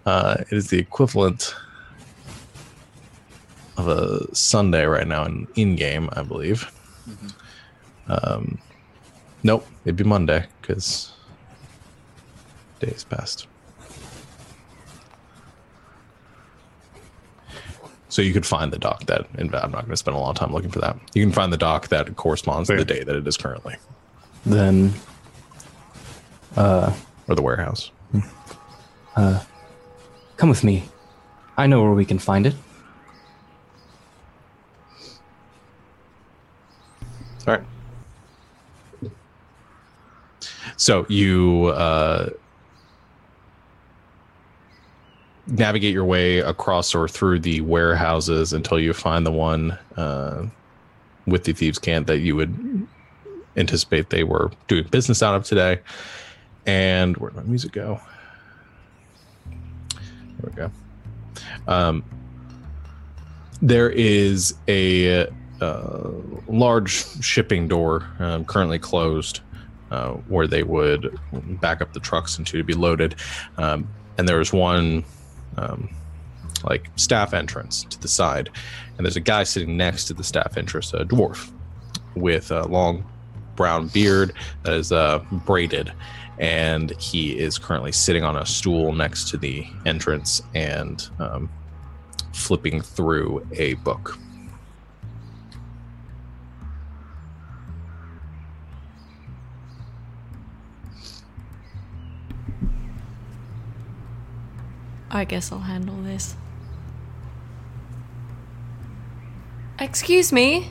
Uh, it is the equivalent of a Sunday right now in in game, I believe. Um, nope, it'd be Monday because days passed. So you could find the doc that, and I'm not going to spend a long time looking for that. You can find the doc that corresponds to the day that it is currently, Then or the warehouse. come with me. I know where we can find it. All right. So you uh, navigate your way across or through the warehouses until you find the one uh, with the thieves' cant that you would anticipate they were doing business out of today. And where'd my music go? There we go. Um, there is a uh, large shipping door um, currently closed uh, where they would back up the trucks into to be loaded. Um, and there's one um, like staff entrance to the side and there's a guy sitting next to the staff entrance a dwarf with a long brown beard that is uh, braided. And he is currently sitting on a stool next to the entrance and um, flipping through a book I guess I'll handle this. Excuse me?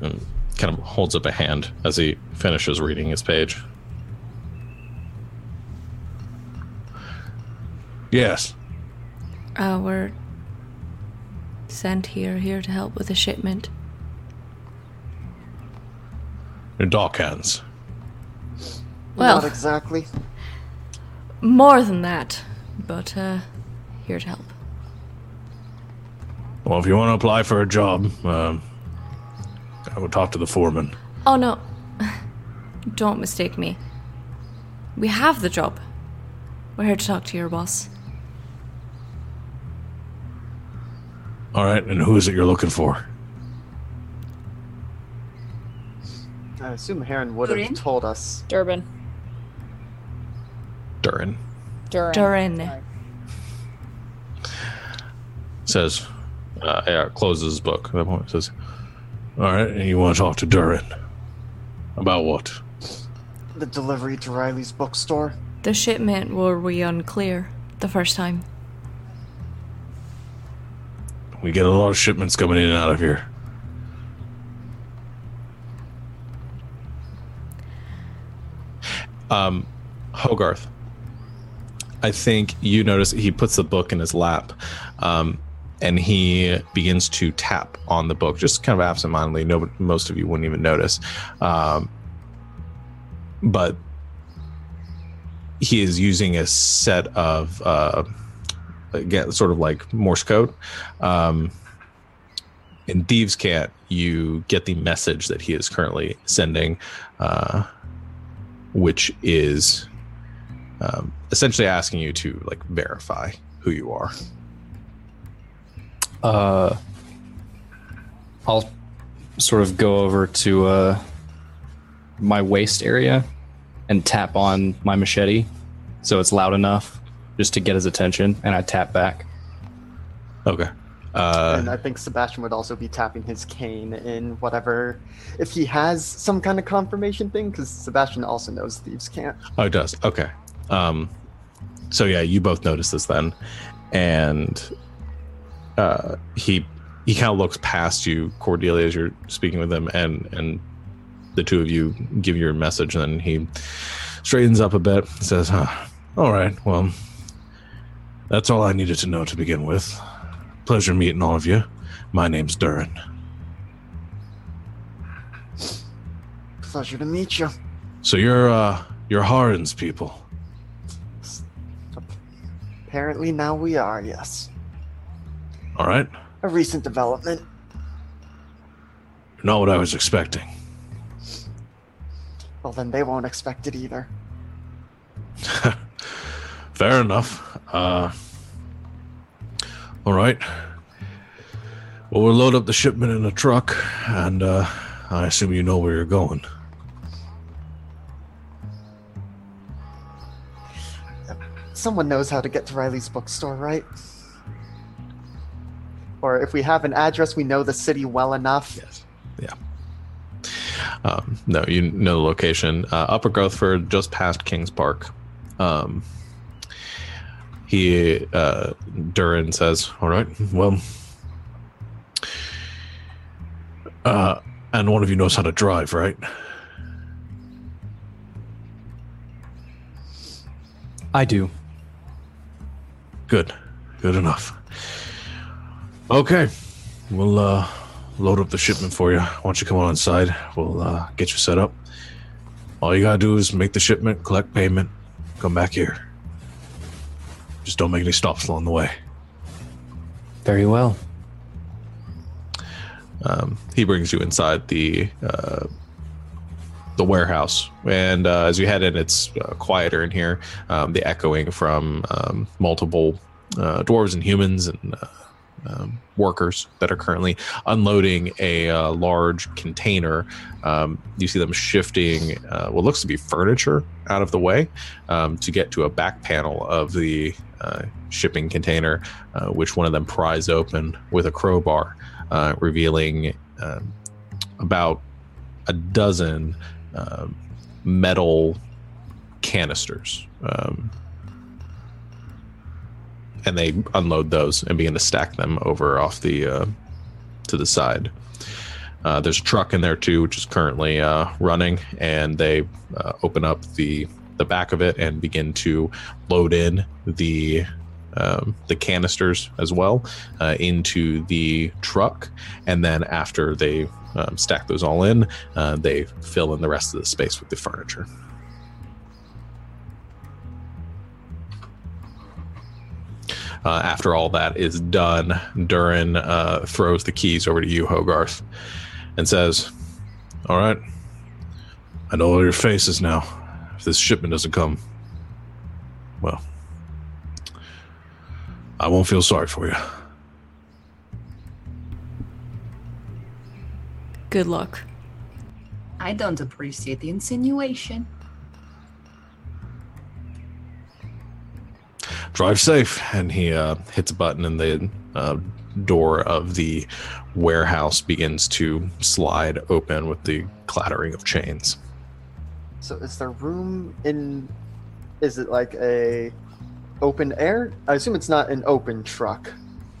and kind of holds up a hand as he finishes reading his page. Yes. Uh, we're sent here, here to help with a shipment. Your dock hands. Well- Not exactly. More than that, but, uh, here to help. Well, if you want to apply for a job, um, I will talk to the foreman. Oh no. Don't mistake me. We have the job. We're here to talk to your boss. All right, and who is it you're looking for? I assume Haran would have Durin? told us. Durban. Durin Durin. Durin. says, uh, yeah, closes his book. At that point, says, "All right, and you want to talk to Durin about what? The delivery to Riley's bookstore. The shipment were we unclear the first time. We get a lot of shipments coming in and out of here. Um, Hogarth. I think you notice he puts the book in his lap, um, and he begins to tap on the book, just kind of absentmindedly. No, most of you wouldn't even notice, um, but he is using a set of uh, again, sort of like Morse code. Um, in Thieves' Cant, you get the message that he is currently sending, uh, which is um, essentially asking you to like verify who you are. Uh, I'll sort of go over to uh, my waist area and tap on my machete so it's loud enough just to get his attention, and I tap back. Okay. Uh, and I think Sebastian would also be tapping his cane in whatever, if he has some kind of confirmation thing, because Sebastian also knows thieves cant. Oh, it does. Okay. Um, so yeah, you both notice this then, and uh, he he kind of looks past you, Cordelia, as you're speaking with him, and and the two of you give your message, and then he straightens up a bit, says, huh, "All right, well, that's all I needed to know to begin with. Pleasure meeting all of you. My name's Durin." Pleasure to meet you. So you're uh you're Haran's people. Apparently now we are, yes. All right. A recent development. Not what I was expecting. Well, then they won't expect it either. Fair enough. Uh, all right. Well, we'll load up the shipment in a truck, and uh, I assume you know where you're going. Someone knows how to get to Riley's bookstore, right? Or if we have an address, we know the city well enough. Yes. Yeah. Um, no, you know the location. Uh, Upper Gothford, just past Kings Park. Um, he, uh, Durin says, All right, well, uh, and one of you knows how to drive, right? I do. Good. Good enough. Okay. We'll uh load up the shipment for you. Why don't you come on inside? We'll uh get you set up. All you gotta do is make the shipment, collect payment, come back here. Just don't make any stops along the way. Very well. Um, he brings you inside the uh, the warehouse, and uh, as you head in, it's uh, quieter in here. Um, the echoing from um, multiple uh, dwarves and humans and uh, um, workers that are currently unloading a uh, large container. Um, you see them shifting uh, what looks to be furniture out of the way um, to get to a back panel of the shipping container, which one of them pries open with a crowbar, revealing um about a dozen um metal canisters. Um, and they unload those and begin to stack them over off the uh, to the side. Uh, there's a truck in there too, which is currently uh, running, and they uh, open up the the back of it and begin to load in the um, the canisters as well uh, into the truck, and then after they um, stack those all in, uh, they fill in the rest of the space with the furniture. Uh, after all that is done, Durin uh, throws the keys over to you, Hogarth, and says, All right, I know all your faces now. If this shipment doesn't come, well, I won't feel sorry for you. Good luck. I don't appreciate the insinuation. drive safe and he uh, hits a button and the uh, door of the warehouse begins to slide open with the clattering of chains So is there room in? Is it like a open air? I assume it's not an open truck,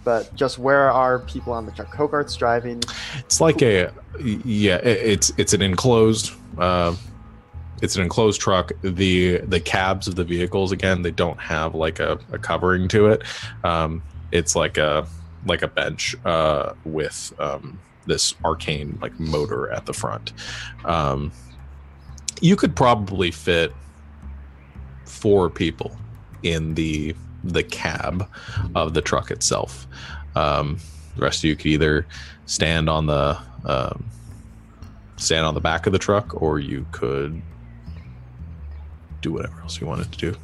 but just where are people on the truck? Hogarth's driving. it's like a yeah it's it's an enclosed uh, it's an enclosed truck the the cabs of the vehicles again they don't have like a, a covering to it um, it's like a like a bench uh, with um, this arcane like motor at the front um, you could probably fit four people in the the cab of the truck itself um, the rest of you could either stand on the um, stand on the back of the truck or you could do whatever else you wanted to do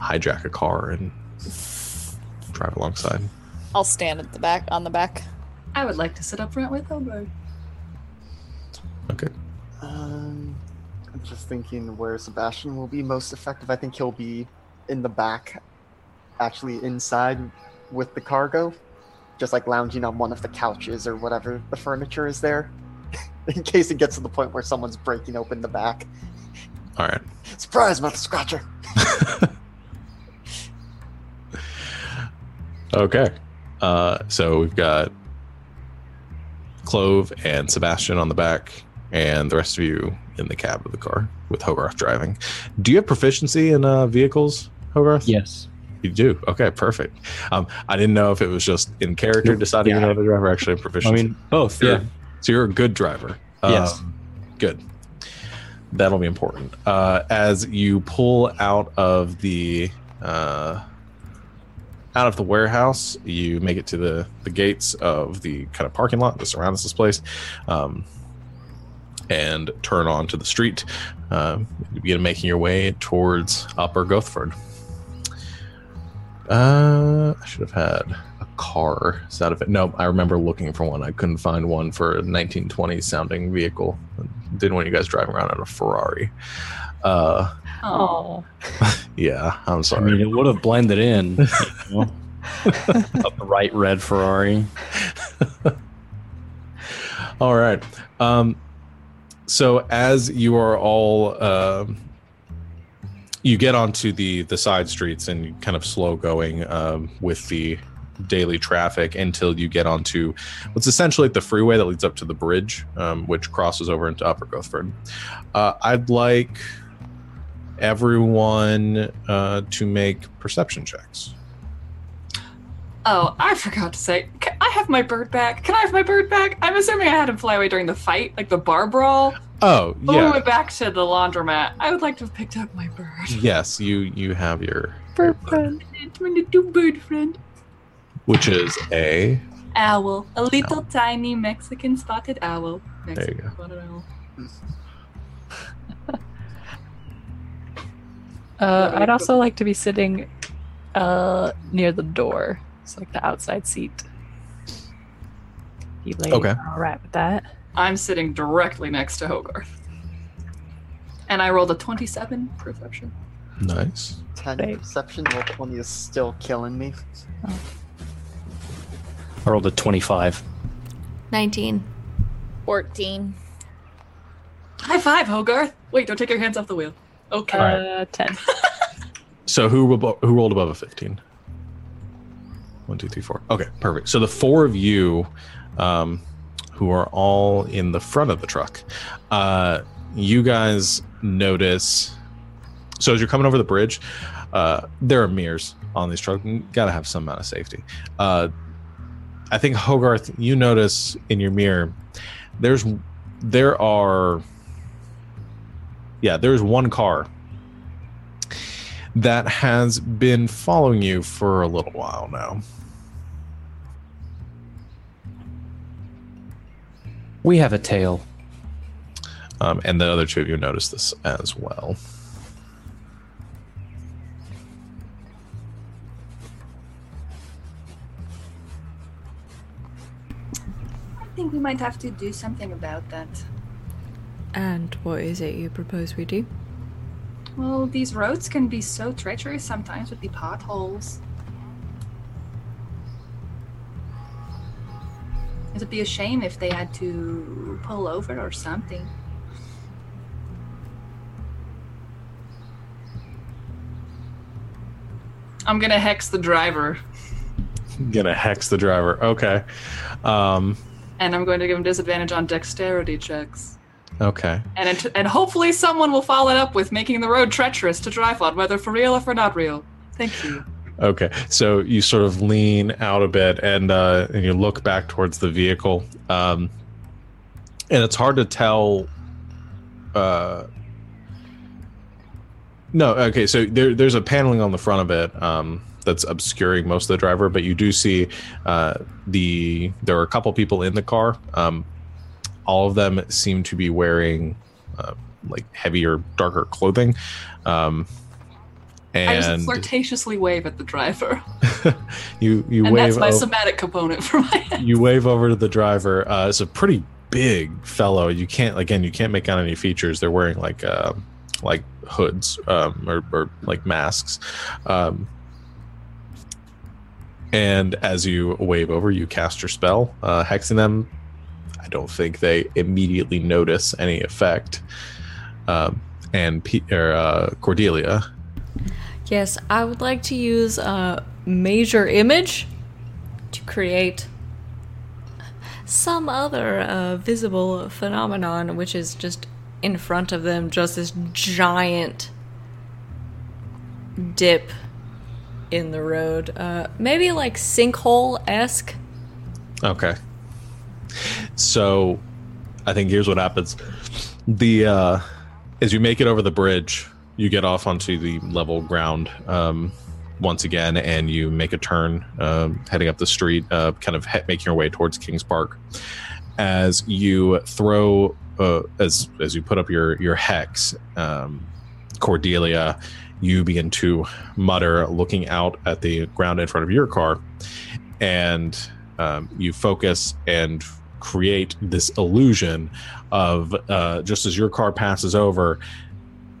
hijack a car and drive alongside I'll stand at the back on the back. I would like to sit up front with Hogarth. okay Um, I'm just thinking where Sebastian will be most effective. I think he'll be in the back, actually inside with the cargo, just like lounging on one of the couches or whatever the furniture is there, in case it gets to the point where someone's breaking open the back. all right Surprise, mother scratcher! okay uh, so we've got clove and sebastian on the back and the rest of you in the cab of the car with hogarth driving do you have proficiency in uh, vehicles hogarth Yes. You do. Okay, perfect. Um, I didn't know if it was just in character deciding you Yeah. know the driver actually have I mean, both. You're- Yeah. So you're a good driver. Yes. Um, good. That'll be important. Uh, as you pull out of the uh, out of the warehouse, you make it to the the gates of the kind of parking lot that surrounds this place. Um, and turn onto the street. Uh, you begin making your way towards Upper Gothford. Uh, I should have had a car. Is that of it? No, I remember looking for one. I couldn't find one for a 1920s sounding vehicle. Didn't want you guys driving around in a Ferrari. Uh, Oh, yeah, I'm sorry. I mean, it would have blended in. You know? a bright red Ferrari. All right. Um, so as you are all, um, you get onto the the side streets and kind of slow going um, with the daily traffic until you get onto what's essentially the freeway that leads up to the bridge, um, which crosses over into Upper Gothford. Uh, I'd like everyone uh, to make perception checks. oh, I forgot to say. I have my bird back? Can I have my bird back? I'm assuming I had him fly away during the fight, like the bar brawl. Oh But when we went back to the laundromat, I would like to have picked up my bird. yes. You you have your, Bird friend. It's my little bird friend. which is a Owl. A little tiny Mexican spotted owl. Mexican you go. spotted owl. Uh, I'd also like to be sitting uh, near the door. It's like the outside seat. You ladies Okay. all right with that? I'm sitting directly next to Hogarth. And I rolled a 27 perception. nice. 10 Right. perception, roll 20 is still killing me. I rolled a 25. 19. 14. High five, Hogarth! Wait, don't take your hands off the wheel. Okay. Uh, 10. So who abo- who rolled above a fifteen? One, two, three, four. Okay, perfect. So the four of you, um, who are all in the front of the truck, uh, you guys notice. So as you're coming over the bridge, uh, there are mirrors on these trucks. Got to have some amount of safety. Uh, I think Hogarth, you notice in your mirror, there's there are. Yeah, there's one car that has been following you for a little while now. We have a tail. Um, and the other two of you notice this as well. I think we might have to do something about that. And what is it you propose we do? Well, these roads can be so treacherous sometimes with the potholes. It'd be a shame if they had to pull over or something. I'm gonna hex the driver, Gonna hex the driver. Okay. Um, and I'm going to give him disadvantage on dexterity checks. okay. And it, and hopefully someone will follow it up with making the road treacherous to drive on, whether for real or for not real. Thank you. Okay. So you sort of lean out a bit and uh, and you look back towards the vehicle. Um, and it's hard to tell. Uh, no. Okay. So there, there's a paneling on the front of it. Um, that's obscuring most of the driver, but you do see uh, the there are a couple people in the car. Um, all of them seem to be wearing uh, like heavier, darker clothing. Um, I just and flirtatiously wave at the driver, you you and wave that's my o- somatic component for my. you wave over to the driver. Uh, it's a pretty big fellow. You can't again you can't make out any features. They're wearing like uh, like hoods um, or, or like masks. Um, and as you wave over, you cast your spell, uh, hexing them. I don't think they immediately notice any effect. Um, and P- or, uh, Cordelia, Yes, I would like to use a major image to create some other uh, visible phenomenon, which is just in front of them, just this giant dip in the road. Uh, maybe like sinkhole esque. Okay. So I think here's what happens. The uh as you make it over the bridge, you get off onto the level ground um once again and you make a turn um, heading up the street uh, kind of he- making your way towards kings park. As you throw uh, as as you put up your your hex, um, Cordelia, you begin to mutter, looking out at the ground in front of your car, and um, you focus and create this illusion of uh, just as your car passes over,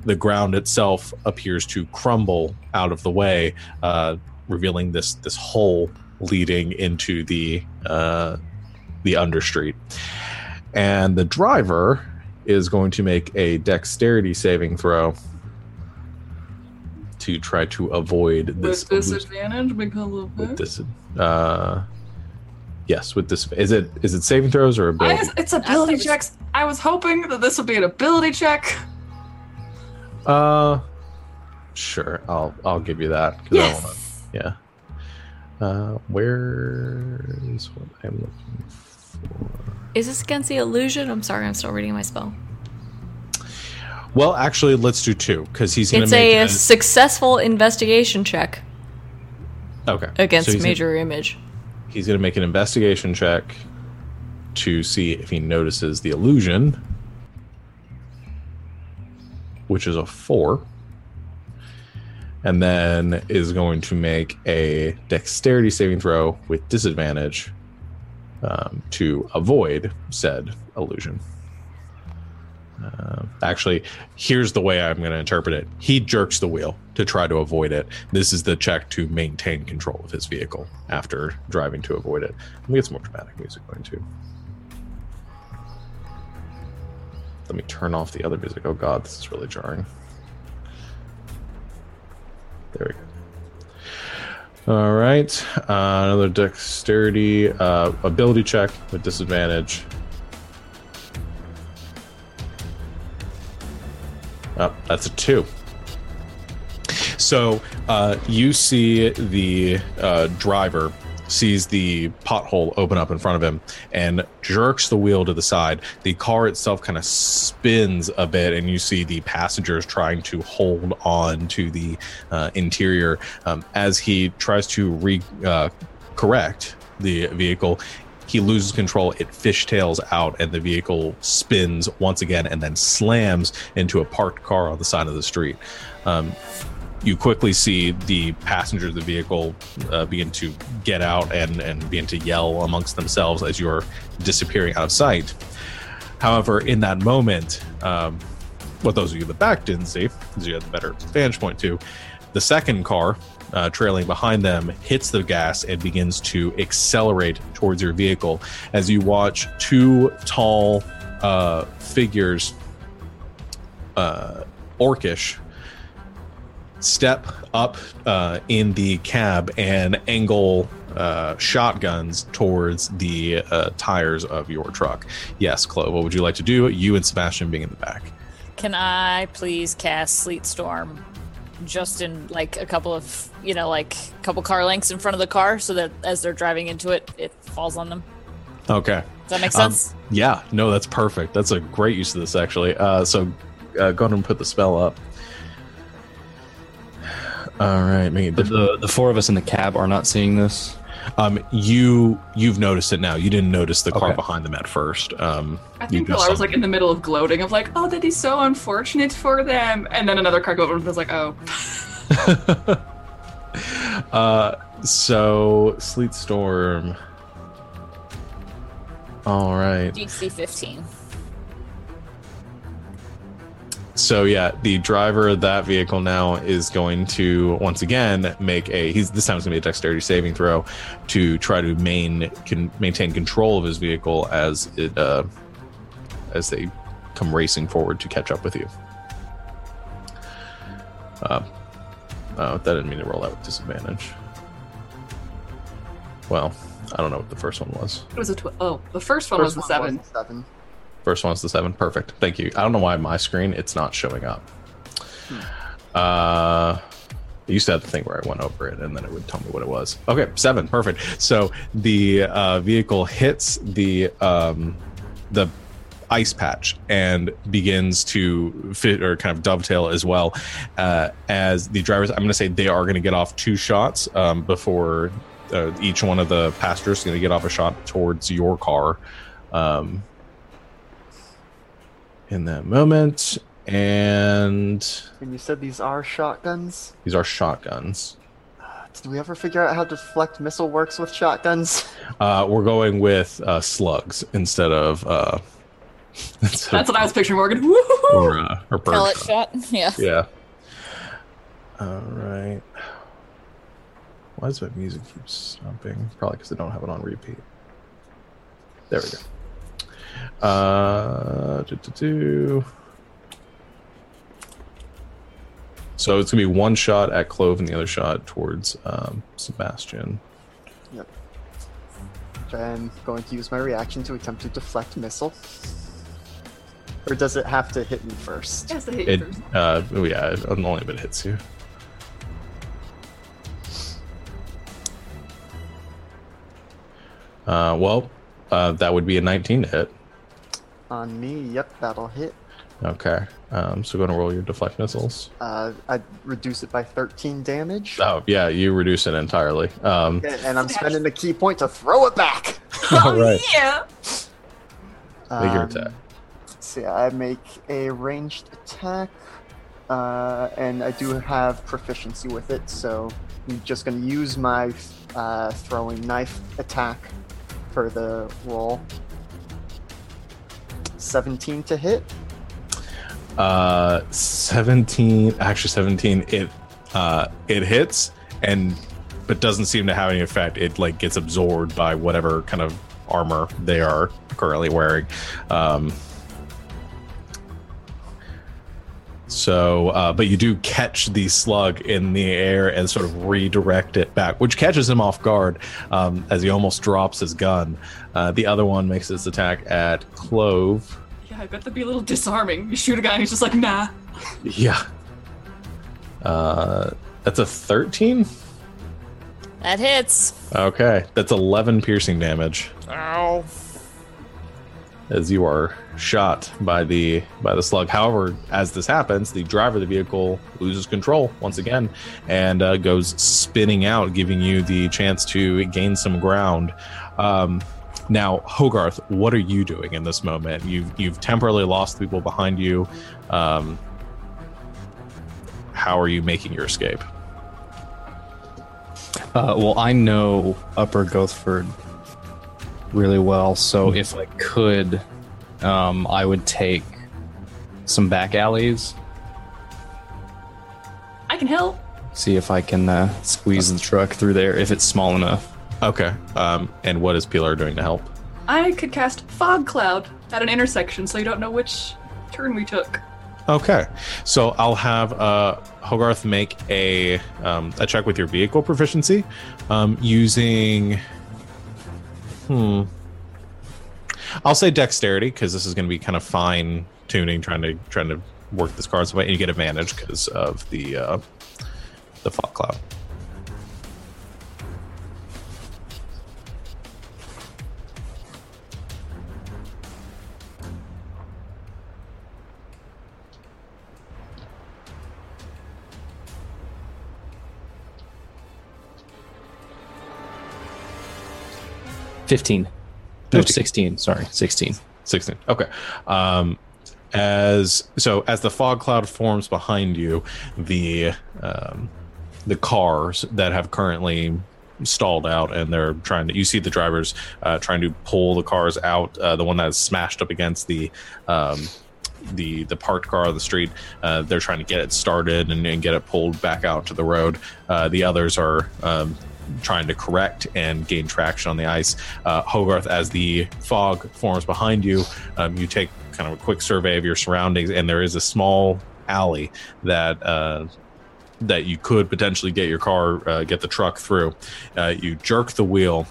the ground itself appears to crumble out of the way, uh, revealing this this hole leading into the uh, the understreet. And the driver is going to make a dexterity saving throw to try to avoid this. With disadvantage because of with this uh, yes, with this. Is it is it saving throws or I, ability? it's ability it was- checks. I was hoping that this would be an ability check. Uh, sure. I'll I'll give you that. I wanna- yeah. Uh, where is what I'm looking for? Is this against the illusion? I'm sorry, I'm still reading my spell. Well, actually, let's do two because he's gonna make a, successful investigation check okay against So he's gonna- major image. he's going to make an investigation check to see if he notices the illusion, which is a four, and then is going to make a dexterity saving throw with disadvantage um, to avoid said illusion. Uh, actually, here's the way I'm going to interpret it. He jerks the wheel to try to avoid it. This is the check to maintain control of his vehicle after driving to avoid it. Let me get some more dramatic music going too. Let me turn off the other music. Oh god, this is really jarring. There we go. All right, uh, another dexterity uh, ability check with disadvantage. Oh, that's a two. So uh, you see the uh, driver sees the pothole open up in front of him and jerks the wheel to the side. The car itself kind of spins a bit, and you see the passengers trying to hold on to the uh, interior um, as he tries to re uh, correct the vehicle. He loses control. It fishtails out, and the vehicle spins once again, and then slams into a parked car on the side of the street. Um, you quickly see the passengers of the vehicle uh, begin to get out and, and begin to yell amongst themselves as you're disappearing out of sight. However, in that moment, um, what those of you in the back didn't see, because you had the better vantage point too, the second car uh, trailing behind them hits the gas and begins to accelerate towards your vehicle as you watch two tall uh, figures, uh, orcish, step up uh, in the cab and angle uh, shotguns towards the uh, tires of your truck. Yes, Chloe, what would you like to do? You and Sebastian being in the back. Can I please cast Sleet Storm just in like a couple of, you know, like a couple car lengths in front of the car so that as they're driving into it, it falls on them? Okay. Does that make Um, sense? Yeah, no, that's perfect. That's a great use of this, actually. Uh, so uh, go ahead and put the spell up. All right, make But the the four of us in the cab are not seeing this. um, you you've noticed it now. You didn't notice the car Okay. behind them at first. Um, I you think just Pilar was saw- like in the middle of gloating of like, oh, that is so unfortunate for them. And then another car goes over and was like, oh, uh, so sleet storm. All right. DC 15. So yeah, the driver of that vehicle now is going to once again make a. He's this time it's going to be a dexterity saving throw to try to main can maintain control of his vehicle as it uh, as they come racing forward to catch up with you. Uh, oh, that didn't mean to roll out with disadvantage. Well, I don't know what the first one was. it was a tw- oh, the first one First was the one seven. was seven. First one's the seven. Perfect. Thank you. I don't know why my screen it's not showing up. Uh, I used to have the thing where I went over it and then it would tell me what it was. Okay, seven. Perfect. So the uh, vehicle hits the um, the ice patch and begins to fit or kind of dovetail as well uh, as the drivers. I'm going to say they are going to get off two shots um, before uh, each one of the passengers is going to get off a shot towards your car. Um, in that moment. And And you said these are shotguns. these are shotguns. Did we ever figure out how deflect missile works with shotguns? Uh, we're going with uh, slugs instead of uh, instead That's of, what I was picturing, Morgan. Woohoo! or, uh, or Pellet shot. shot. Yeah. Yeah. All right. Why does my music keep stopping? Probably because I don't have it on repeat. There we go. Uh. So it's gonna be one shot at Clove and the other shot towards um, Sebastian. Yep. I'm going to use my reaction to attempt to deflect missile. Or does it have to hit me first? Yes, I hit you It, first. uh, oh yeah, only if it hits you. Uh, well, uh, that would be a 19 to hit. On me, yep, that'll hit. Okay. Um, so go and roll your deflect missiles. Uh, I reduce it by 13 damage. Oh yeah, you reduce it entirely. Um, And- And I'm spending the ki point to throw it back. all right. Yeah. Make your Um, attack. So yeah, I make a ranged attack, uh, and I do have proficiency with it, so I'm just going to use my uh, throwing knife attack for the roll. 17 to hit. Uh, 17. Actually, 17. It uh, it hits and but doesn't seem to have any effect. It like gets absorbed by whatever kind of armor they are currently wearing. Um, so, uh, but you do catch the slug in the air and sort of redirect it back, which catches him off guard um, as he almost drops his gun. Uh, the other one makes its attack at Clove. Yeah, I bet that'd be a little disarming. You shoot a guy and he's just like, nah. Yeah. Uh, that's a 13? That hits. Okay. That's 11 piercing damage Ow. As you are shot by the by the slug. However, as this happens, the driver of the vehicle loses control once again and uh, goes spinning out, giving you the chance to gain some ground. Um, now, Hogarth, what are you doing in this moment? You've you've temporarily lost the people behind you. Um, how are you making your escape? Uh, well, I know Upper Gothford really well, so if I could, um, I would take some back alleys, I can help. see if I can uh, squeeze the truck through there if it's small enough. Okay. Um, and what is Pilar doing to help? I could cast Fog Cloud at an intersection so you don't know which turn we took. Okay, so I'll have uh, Hogarth make a um, a check with your vehicle proficiency um, using. Hmm. I'll say dexterity because this is going to be kind of fine tuning, trying to trying to work this card so and you get advantage because of the uh, the fog cloud. Fifteen. No, 15. sixteen. Sorry, sixteen. 16 okay um as so as the fog cloud forms behind you the um the cars that have currently stalled out and they're trying to you see the drivers uh, trying to pull the cars out uh, the one that is smashed up against the um the the parked car on the street uh, they're trying to get it started and, and get it pulled back out to the road uh, the others are um, trying to correct and gain traction on the ice. Uh, Hogarth, as the fog forms behind you, um, you take kind of a quick survey of your surroundings, and there is a small alley that. Uh, that you could potentially get your car, uh, get the truck through. Uh, you jerk the wheel.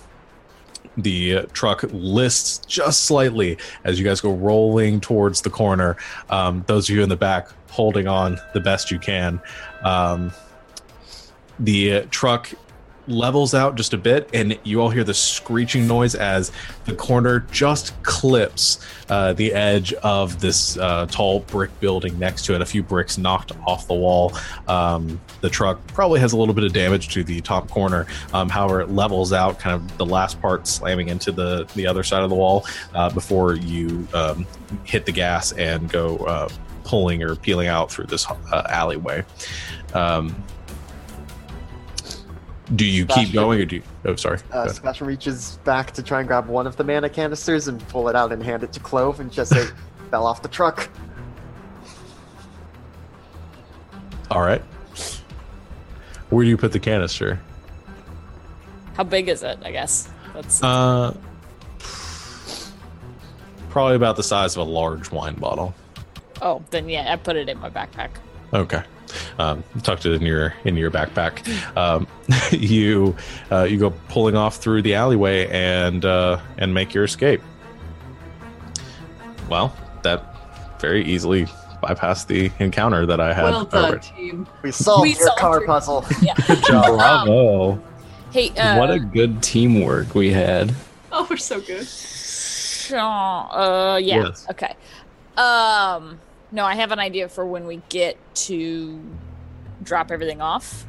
The truck lists just slightly as you guys go rolling towards the corner. Um, those of you in the back holding on the best you can. Um, the truck levels out just a bit, and you all hear the screeching noise as the corner just clips uh, the edge of this uh, tall brick building next to it. A few bricks knocked off the wall. Um, the truck probably has a little bit of damage to the top corner. Um, however, it levels out, kind of the last part slamming into the the other side of the wall uh, before you um, hit the gas and go uh, pulling or peeling out through this uh, alleyway. Um, do you keep going or do you? Oh, sorry. Uh, ahead. Sebastian reaches back to try and grab one of the mana canisters and pull it out and hand it to Clove and just say, fell off the truck. All right. Where do you put the canister? How big is it? I guess that's Uh, probably about the size of a large wine bottle. oh. Then yeah, I put it in my backpack. Okay. Um, tucked it in your in your backpack. Um, you uh, you go pulling off through the alleyway and uh, and make your escape. Well, that very easily bypassed the encounter that I had. well done, over- team. We solved We your solved car your- puzzle. Yeah. Bravo! Hey, uh, what a good teamwork we had. Oh, we're so good. Uh, yeah. Yes. Okay. Um, no, I have an idea for when we get to drop everything off.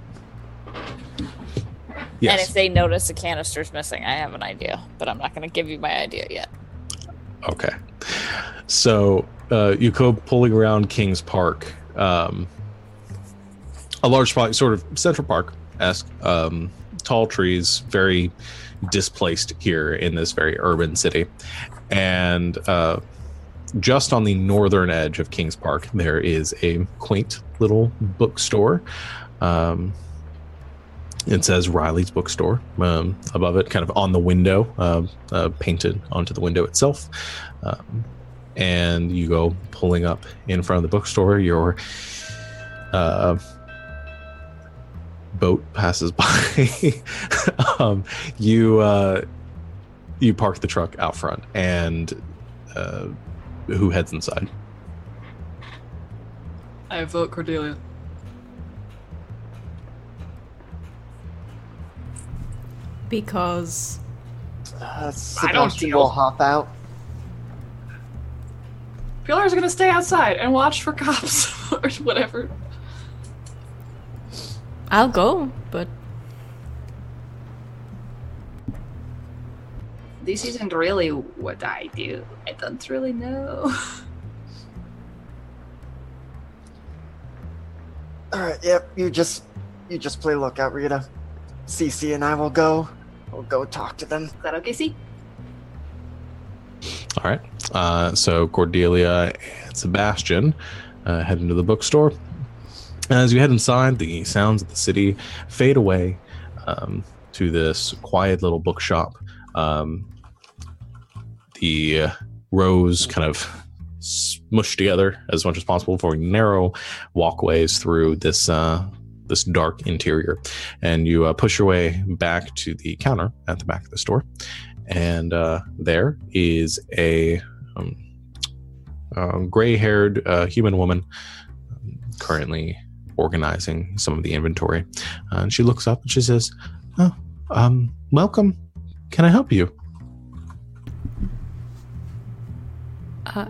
Yes. And if they notice the canister's missing, I have an idea, but I'm not going to give you my idea yet. Okay. So uh, you go pulling around Kings Park, um, a large spot, sort of Central Park esque, um, tall trees, very displaced here in this very urban city. And uh, just on the northern edge of Kings Park, there is a quaint little bookstore. Um, it says Riley's Bookstore um, above it, kind of on the window, uh, uh, painted onto the window itself. Um, and you go pulling up in front of the bookstore. Your uh, boat passes by. um, you uh, you park the truck out front, and uh, who heads inside? I vote Cordelia. Because Uh, I don't Sebastian deal. will hop out. Pilar's gonna stay outside and watch for cops or whatever. I'll go, but This isn't really what I do. I don't really know. All right, yep. You just, you just play lookout, Rita. Cece and I will go. We'll go talk to them. Is that okay, see? All right. Uh, so Cordelia and Sebastian uh, head into the bookstore. As you head inside, the sounds of the city fade away um, to this quiet little bookshop. Um, the uh, rows kind of smushed together as much as possible for narrow walkways through this uh, this dark interior, and you uh, push your way back to the counter at the back of the store and uh, there is a um, gray-haired uh, human woman um, currently organizing some of the inventory. And she looks up and she says, "Oh, um, welcome. Can I help you?" Uh,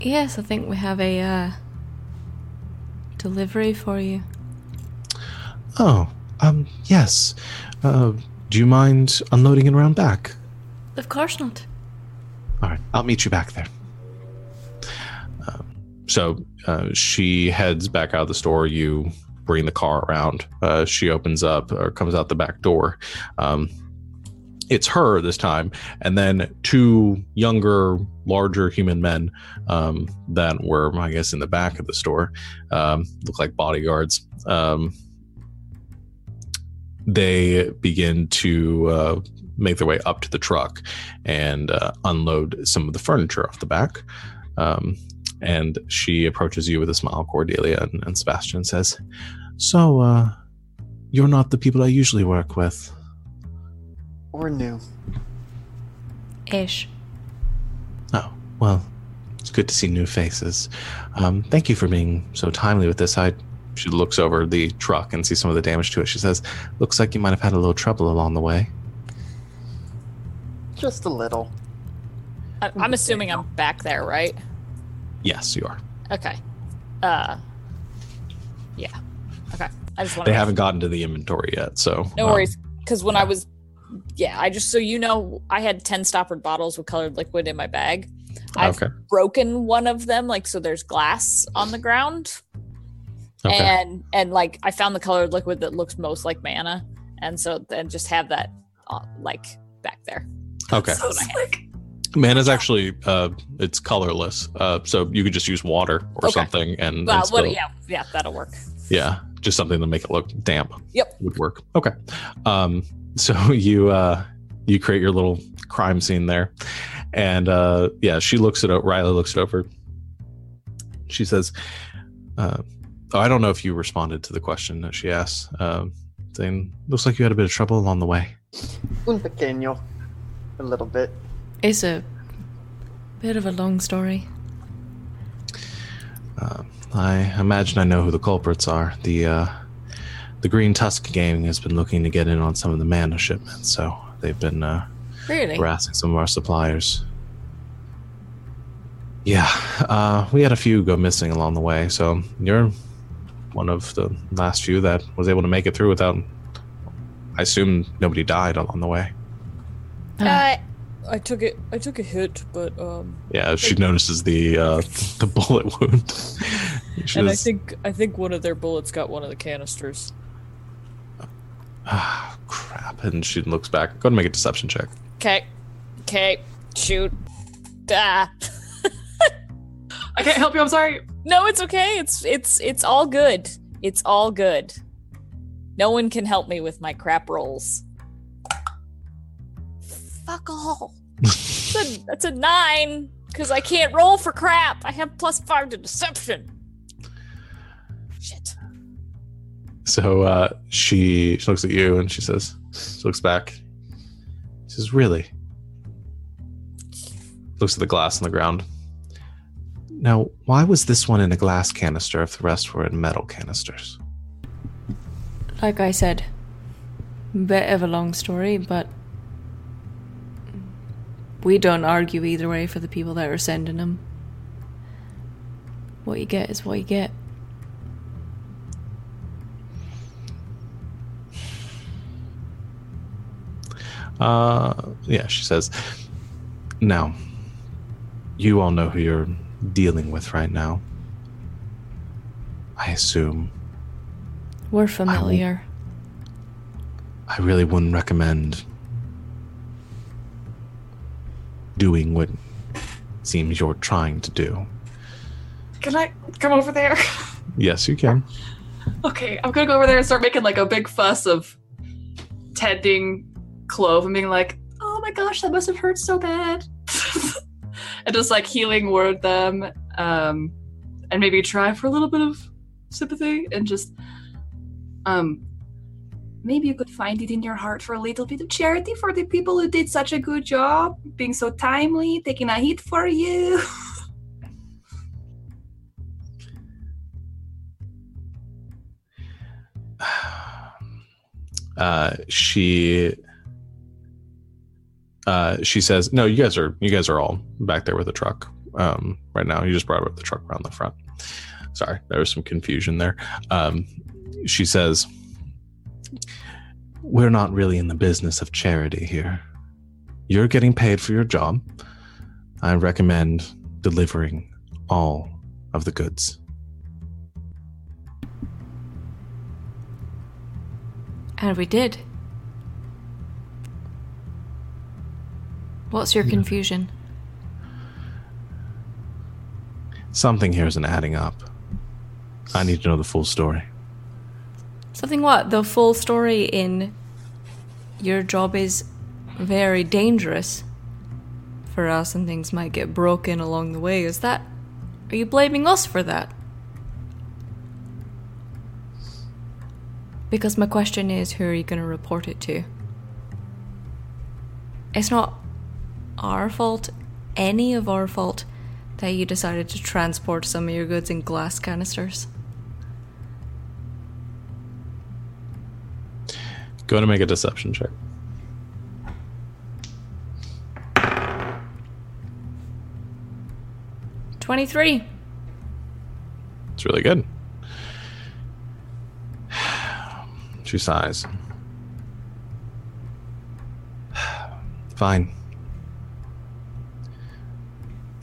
yes, I think we have a uh, delivery for you. Oh, um, yes. Uh, do you mind unloading it around back? Of course not. All right, I'll meet you back there. Um, so uh, she heads back out of the store. You bring the car around. Uh, she opens up or comes out the back door. Um, it's her this time, and then two younger, larger human men um, that were, I guess, in the back of the store. Um, look like bodyguards. Um, they begin to uh, make their way up to the truck and uh, unload some of the furniture off the back. Um, and she approaches you with a smile, Cordelia, and, and Sebastian says, So, uh, you're not the people I usually work with. Or new. Ish. Oh, well, it's good to see new faces. Um, thank you for being so timely with this. I she looks over the truck and sees some of the damage to it. She says, "Looks like you might have had a little trouble along the way." Just a little. I- I'm assuming I'm back there, right? Yes, you are. Okay. Uh. Yeah. Okay. I just want They haven't gotten to the inventory yet, so No um, worries. Because when I was, yeah, I just so you know, I had ten stoppered bottles with colored liquid in my bag. I've Okay. broken one of them, like so. There's glass on the ground, Okay. and and like I found the colored liquid that looks most like mana, and so then just have that, uh, like back there. okay. So slick. Mana's actually uh, it's colorless, uh, so you could just use water or Okay. something, and, and Well, still- what? Yeah, yeah, that'll work. yeah, just something to make it look damp. Yep. would work. Okay. Um, so you uh, you create your little crime scene there, and uh, yeah, she looks it. up. Riley looks it over. She says, uh, "Oh, I don't know if you responded to the question that she asked. Um, saying, looks like you had a bit of trouble along the way." Un pequeño. A little bit. It's a bit of a long story. Uh, I imagine I know who the culprits are. The uh, the Green Tusk gang has been looking to get in on some of the mana shipments, so they've been uh, Really? harassing some of our suppliers. Yeah, uh, we had a few go missing along the way, so you're one of the last few that was able to make it through without. I assume nobody died along the way. Uh, I took it. I took a hit, but um, Yeah, she notices the uh, the bullet wound. She and I says, think I think one of their bullets got one of the canisters. Ah, crap, and she looks back. Go ahead and make a deception check. Okay, okay, shoot. Ah. I can't help you. I'm sorry. No, it's okay. It's it's it's all good. It's all good. No one can help me with my crap rolls. Fuck all. That's a, that's a nine because I can't roll for crap. I have plus five to deception. So uh, she she looks at you and she says, she looks back. She says, "Really?" Looks at the glass on the ground. Now, why was this one in a glass canister if the rest were in metal canisters? Like I said, bit of a long story, but we don't argue either way for the people that are sending them. What you get is what you get. Uh, yeah, she says. Now, you all know who you're dealing with right now. I assume. We're familiar. I really wouldn't recommend doing what seems you're trying to do. Can I come over there? Yes, you can. okay, I'm gonna go over there and start making like a big fuss of tending Clove and being like, "Oh my gosh, that must have hurt so bad," and just like healing word them, um, and maybe try for a little bit of sympathy and just, um, maybe you could find it in your heart for a little bit of charity for the people who did such a good job, being so timely, taking a hit for you. Uh, she uh, she says, "No, you guys are you guys are all back there with the truck um, right now. You just brought up the truck around the front. Sorry, there was some confusion there." Um, she says, "We're not really in the business of charity here. You're getting paid for your job. I recommend delivering all of the goods." And we did. What's your hmm. confusion? Something here isn't adding up. I need to know the full story. Something what? The full story in your job is very dangerous for us and things might get broken along the way. Is that. Are you blaming us for that? Because my question is who are you going to report it to? It's not our fault, any of our fault, that you decided to transport some of your goods in glass canisters. Go to make a deception check. Twenty-three. It's really good. She sighs. Fine.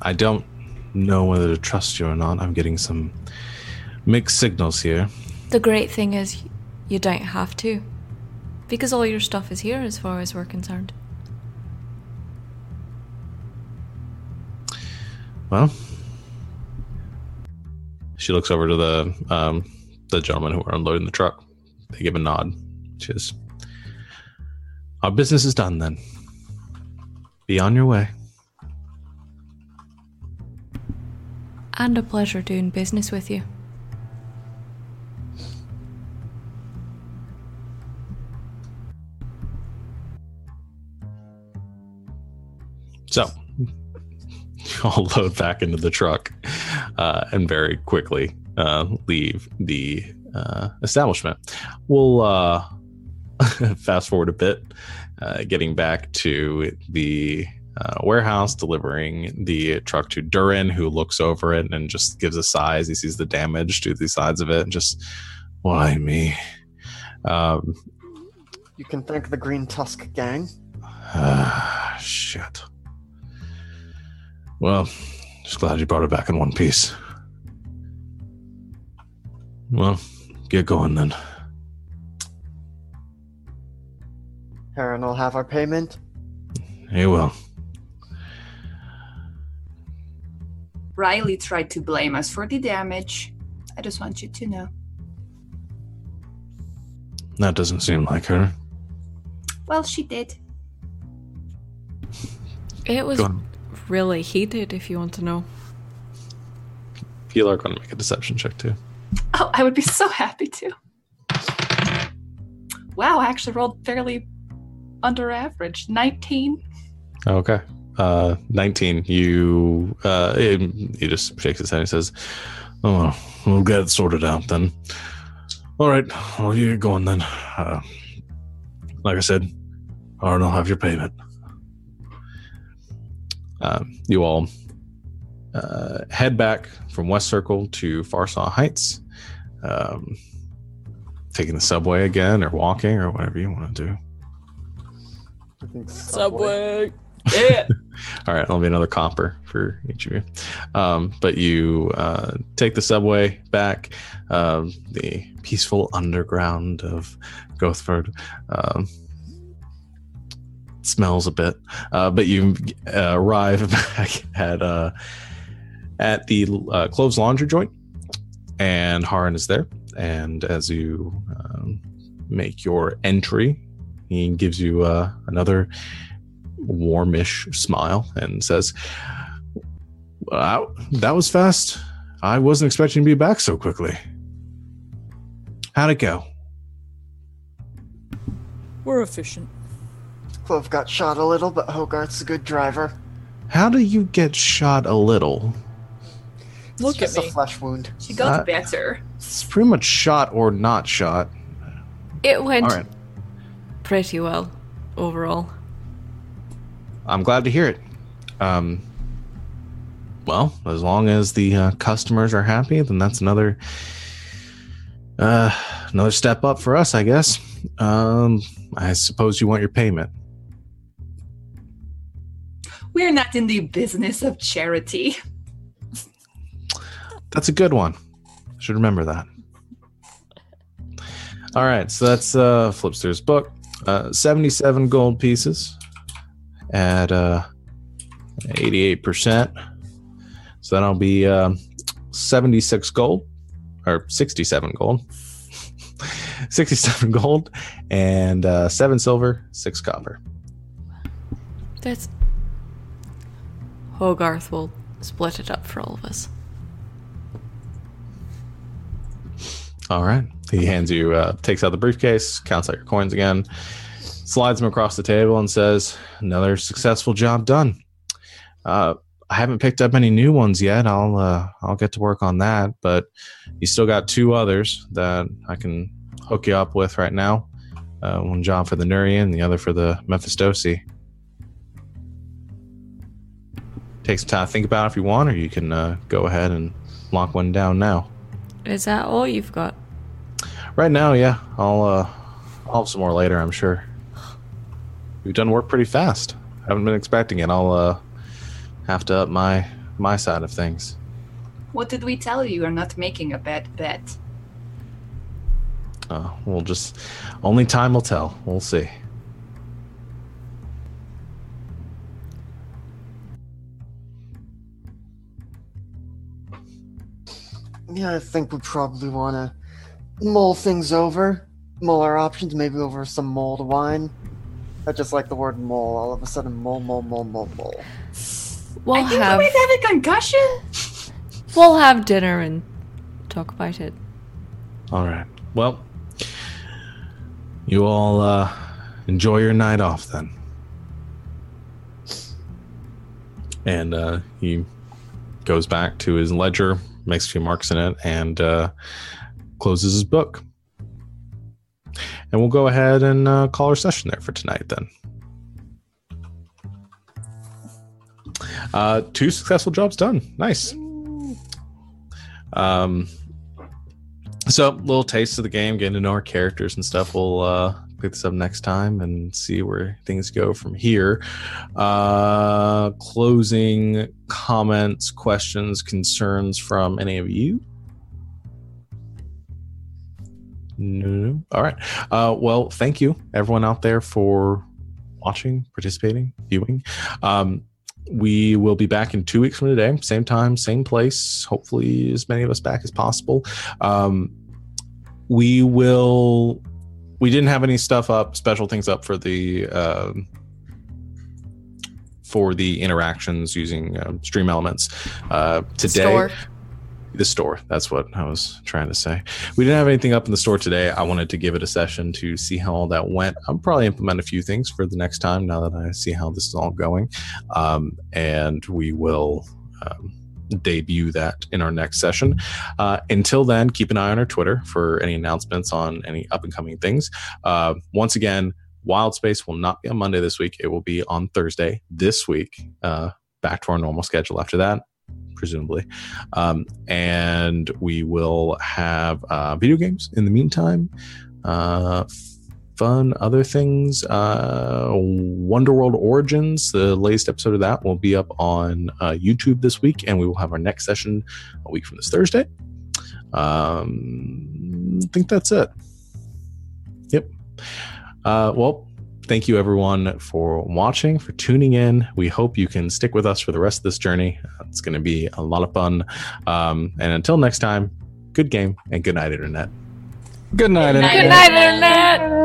I don't know whether to trust you or not. I'm getting some mixed signals here. The great thing is, you don't have to, because all your stuff is here, as far as we're concerned. Well, she looks over to the um, the gentlemen who are unloading the truck. They give a nod. She says, "Our business is done. Then, be on your way." And a pleasure doing business with you. So, I'll load back into the truck uh, and very quickly uh, leave the uh, establishment. We'll uh, fast forward a bit, uh, getting back to the uh, warehouse, delivering the truck to Durin, who looks over it and just gives a sigh he sees the damage to the sides of it, and just, why me? Um, You can thank the Green Tusk Gang. Ah, shit. Well, just glad you brought it back in one piece. Well, get going then. Haran will have our payment. He will. Riley tried to blame us for the damage. I just want you to know. That doesn't seem like her. Well, she did. It was Go on. really heated, if you want to know. People are going to make a deception check too. Oh, I would be so happy to. Wow, I actually rolled fairly under average. 19. Okay. Uh, 19. You, uh, he he just shakes his head and says, Oh, well, we'll get it sorted out then. All right. Well, you get going then. Uh, like I said, Haran will have your payment. Um, you all uh, head back from West Circle to Farsaw Heights, um, taking the subway again or walking or whatever you want to do. I think Subway. Yeah. All right, that'll be another copper for each of you. Um, but you uh, take the subway back, um, the peaceful underground of Gothford. Um, smells a bit, uh, but you uh, arrive back at uh, at the uh, Cloves Laundry Joint, and Haran is there. And as you um, make your entry, he gives you uh, another warmish smile and says, wow, That was fast. I wasn't expecting to be back so quickly. How'd it go? We're efficient. Clove got shot a little, but Hogarth's a good driver. How do you get shot a little? Look it's at just me. a flesh wound. She got Uh, better. It's pretty much shot or not shot. It went All right. pretty well overall. I'm glad to hear it. Um, well, as long as the uh, customers are happy, then that's another uh, another step up for us, I guess. Um, I suppose you want your payment. We're not in the business of charity. That's a good one. Should remember that. All right, so that's uh, Flipster's book. Uh, 77 gold pieces at uh, 88%. So that'll be um 76 gold or 67 gold. 67 gold and uh, 7 silver, 6 copper. That's Hogarth will split it up for all of us. All right. He hands you, uh, takes out the briefcase, counts out your coins again, slides them across the table, and says, "Another successful job done." Uh, I haven't picked up any new ones yet. I'll uh, I'll get to work on that. But you still got two others that I can hook you up with right now. Uh, one job for the Nurian, the other for the Mephistosi. Take some time to think about it if you want, or you can uh, go ahead and lock one down now. Is that all you've got? Right now, yeah. I'll uh, I'll have some more later, I'm sure. You've done work pretty fast. I Haven't been expecting it. I'll uh, have to up my my side of things. What did we tell you? You're not making a bad bet. Uh, we'll just only time will tell. We'll see. Yeah, I think we probably want to mull things over, mull our options, maybe over some mulled wine. I just like the word mole. All of a sudden, mole, mole, mole, mole, mull. We'll I think have we might have a concussion. we'll have dinner and talk about it. All right. Well, you all uh, enjoy your night off then. And uh, he goes back to his ledger, makes a few marks in it, and uh, closes his book. And we'll go ahead and uh, call our session there for tonight then. Uh, two successful jobs done. Nice. Um, so, little taste of the game, getting to know our characters and stuff. We'll uh, pick this up next time and see where things go from here. Uh, closing comments, questions, concerns from any of you? No. All right. Uh, well, thank you, everyone out there, for watching, participating, viewing. Um, we will be back in two weeks from today, same time, same place. Hopefully, as many of us back as possible. Um, we will. We didn't have any stuff up, special things up for the um for the interactions using um, Stream Elements uh, today Store. The store. That's what i was trying to say. We didn't have anything up in the store today. I wanted to give it a session to see how all that went. I'll probably implement a few things for the next time now that i see how this is all going. Um, and we will um, debut that in our next session. Uh, until then keep an eye on our twitter for any announcements on any up and coming things. Uh, once again wild space will not be on monday this week. It will be on thursday this week uh, back to our normal schedule after that presumably. Um, and we will have uh, video games in the meantime. Uh, fun other things. Uh, Wonderworld Origins, the latest episode of that will be up on uh, YouTube this week, and we will have our next session a week from this Thursday. Um, I think that's it. Yep. Uh, well, thank you everyone for watching, for tuning in. We hope you can stick with us for the rest of this journey. It's going to be a lot of fun. Um, and until next time, good game and good night, Internet. Good night, Good night. Good night, Internet!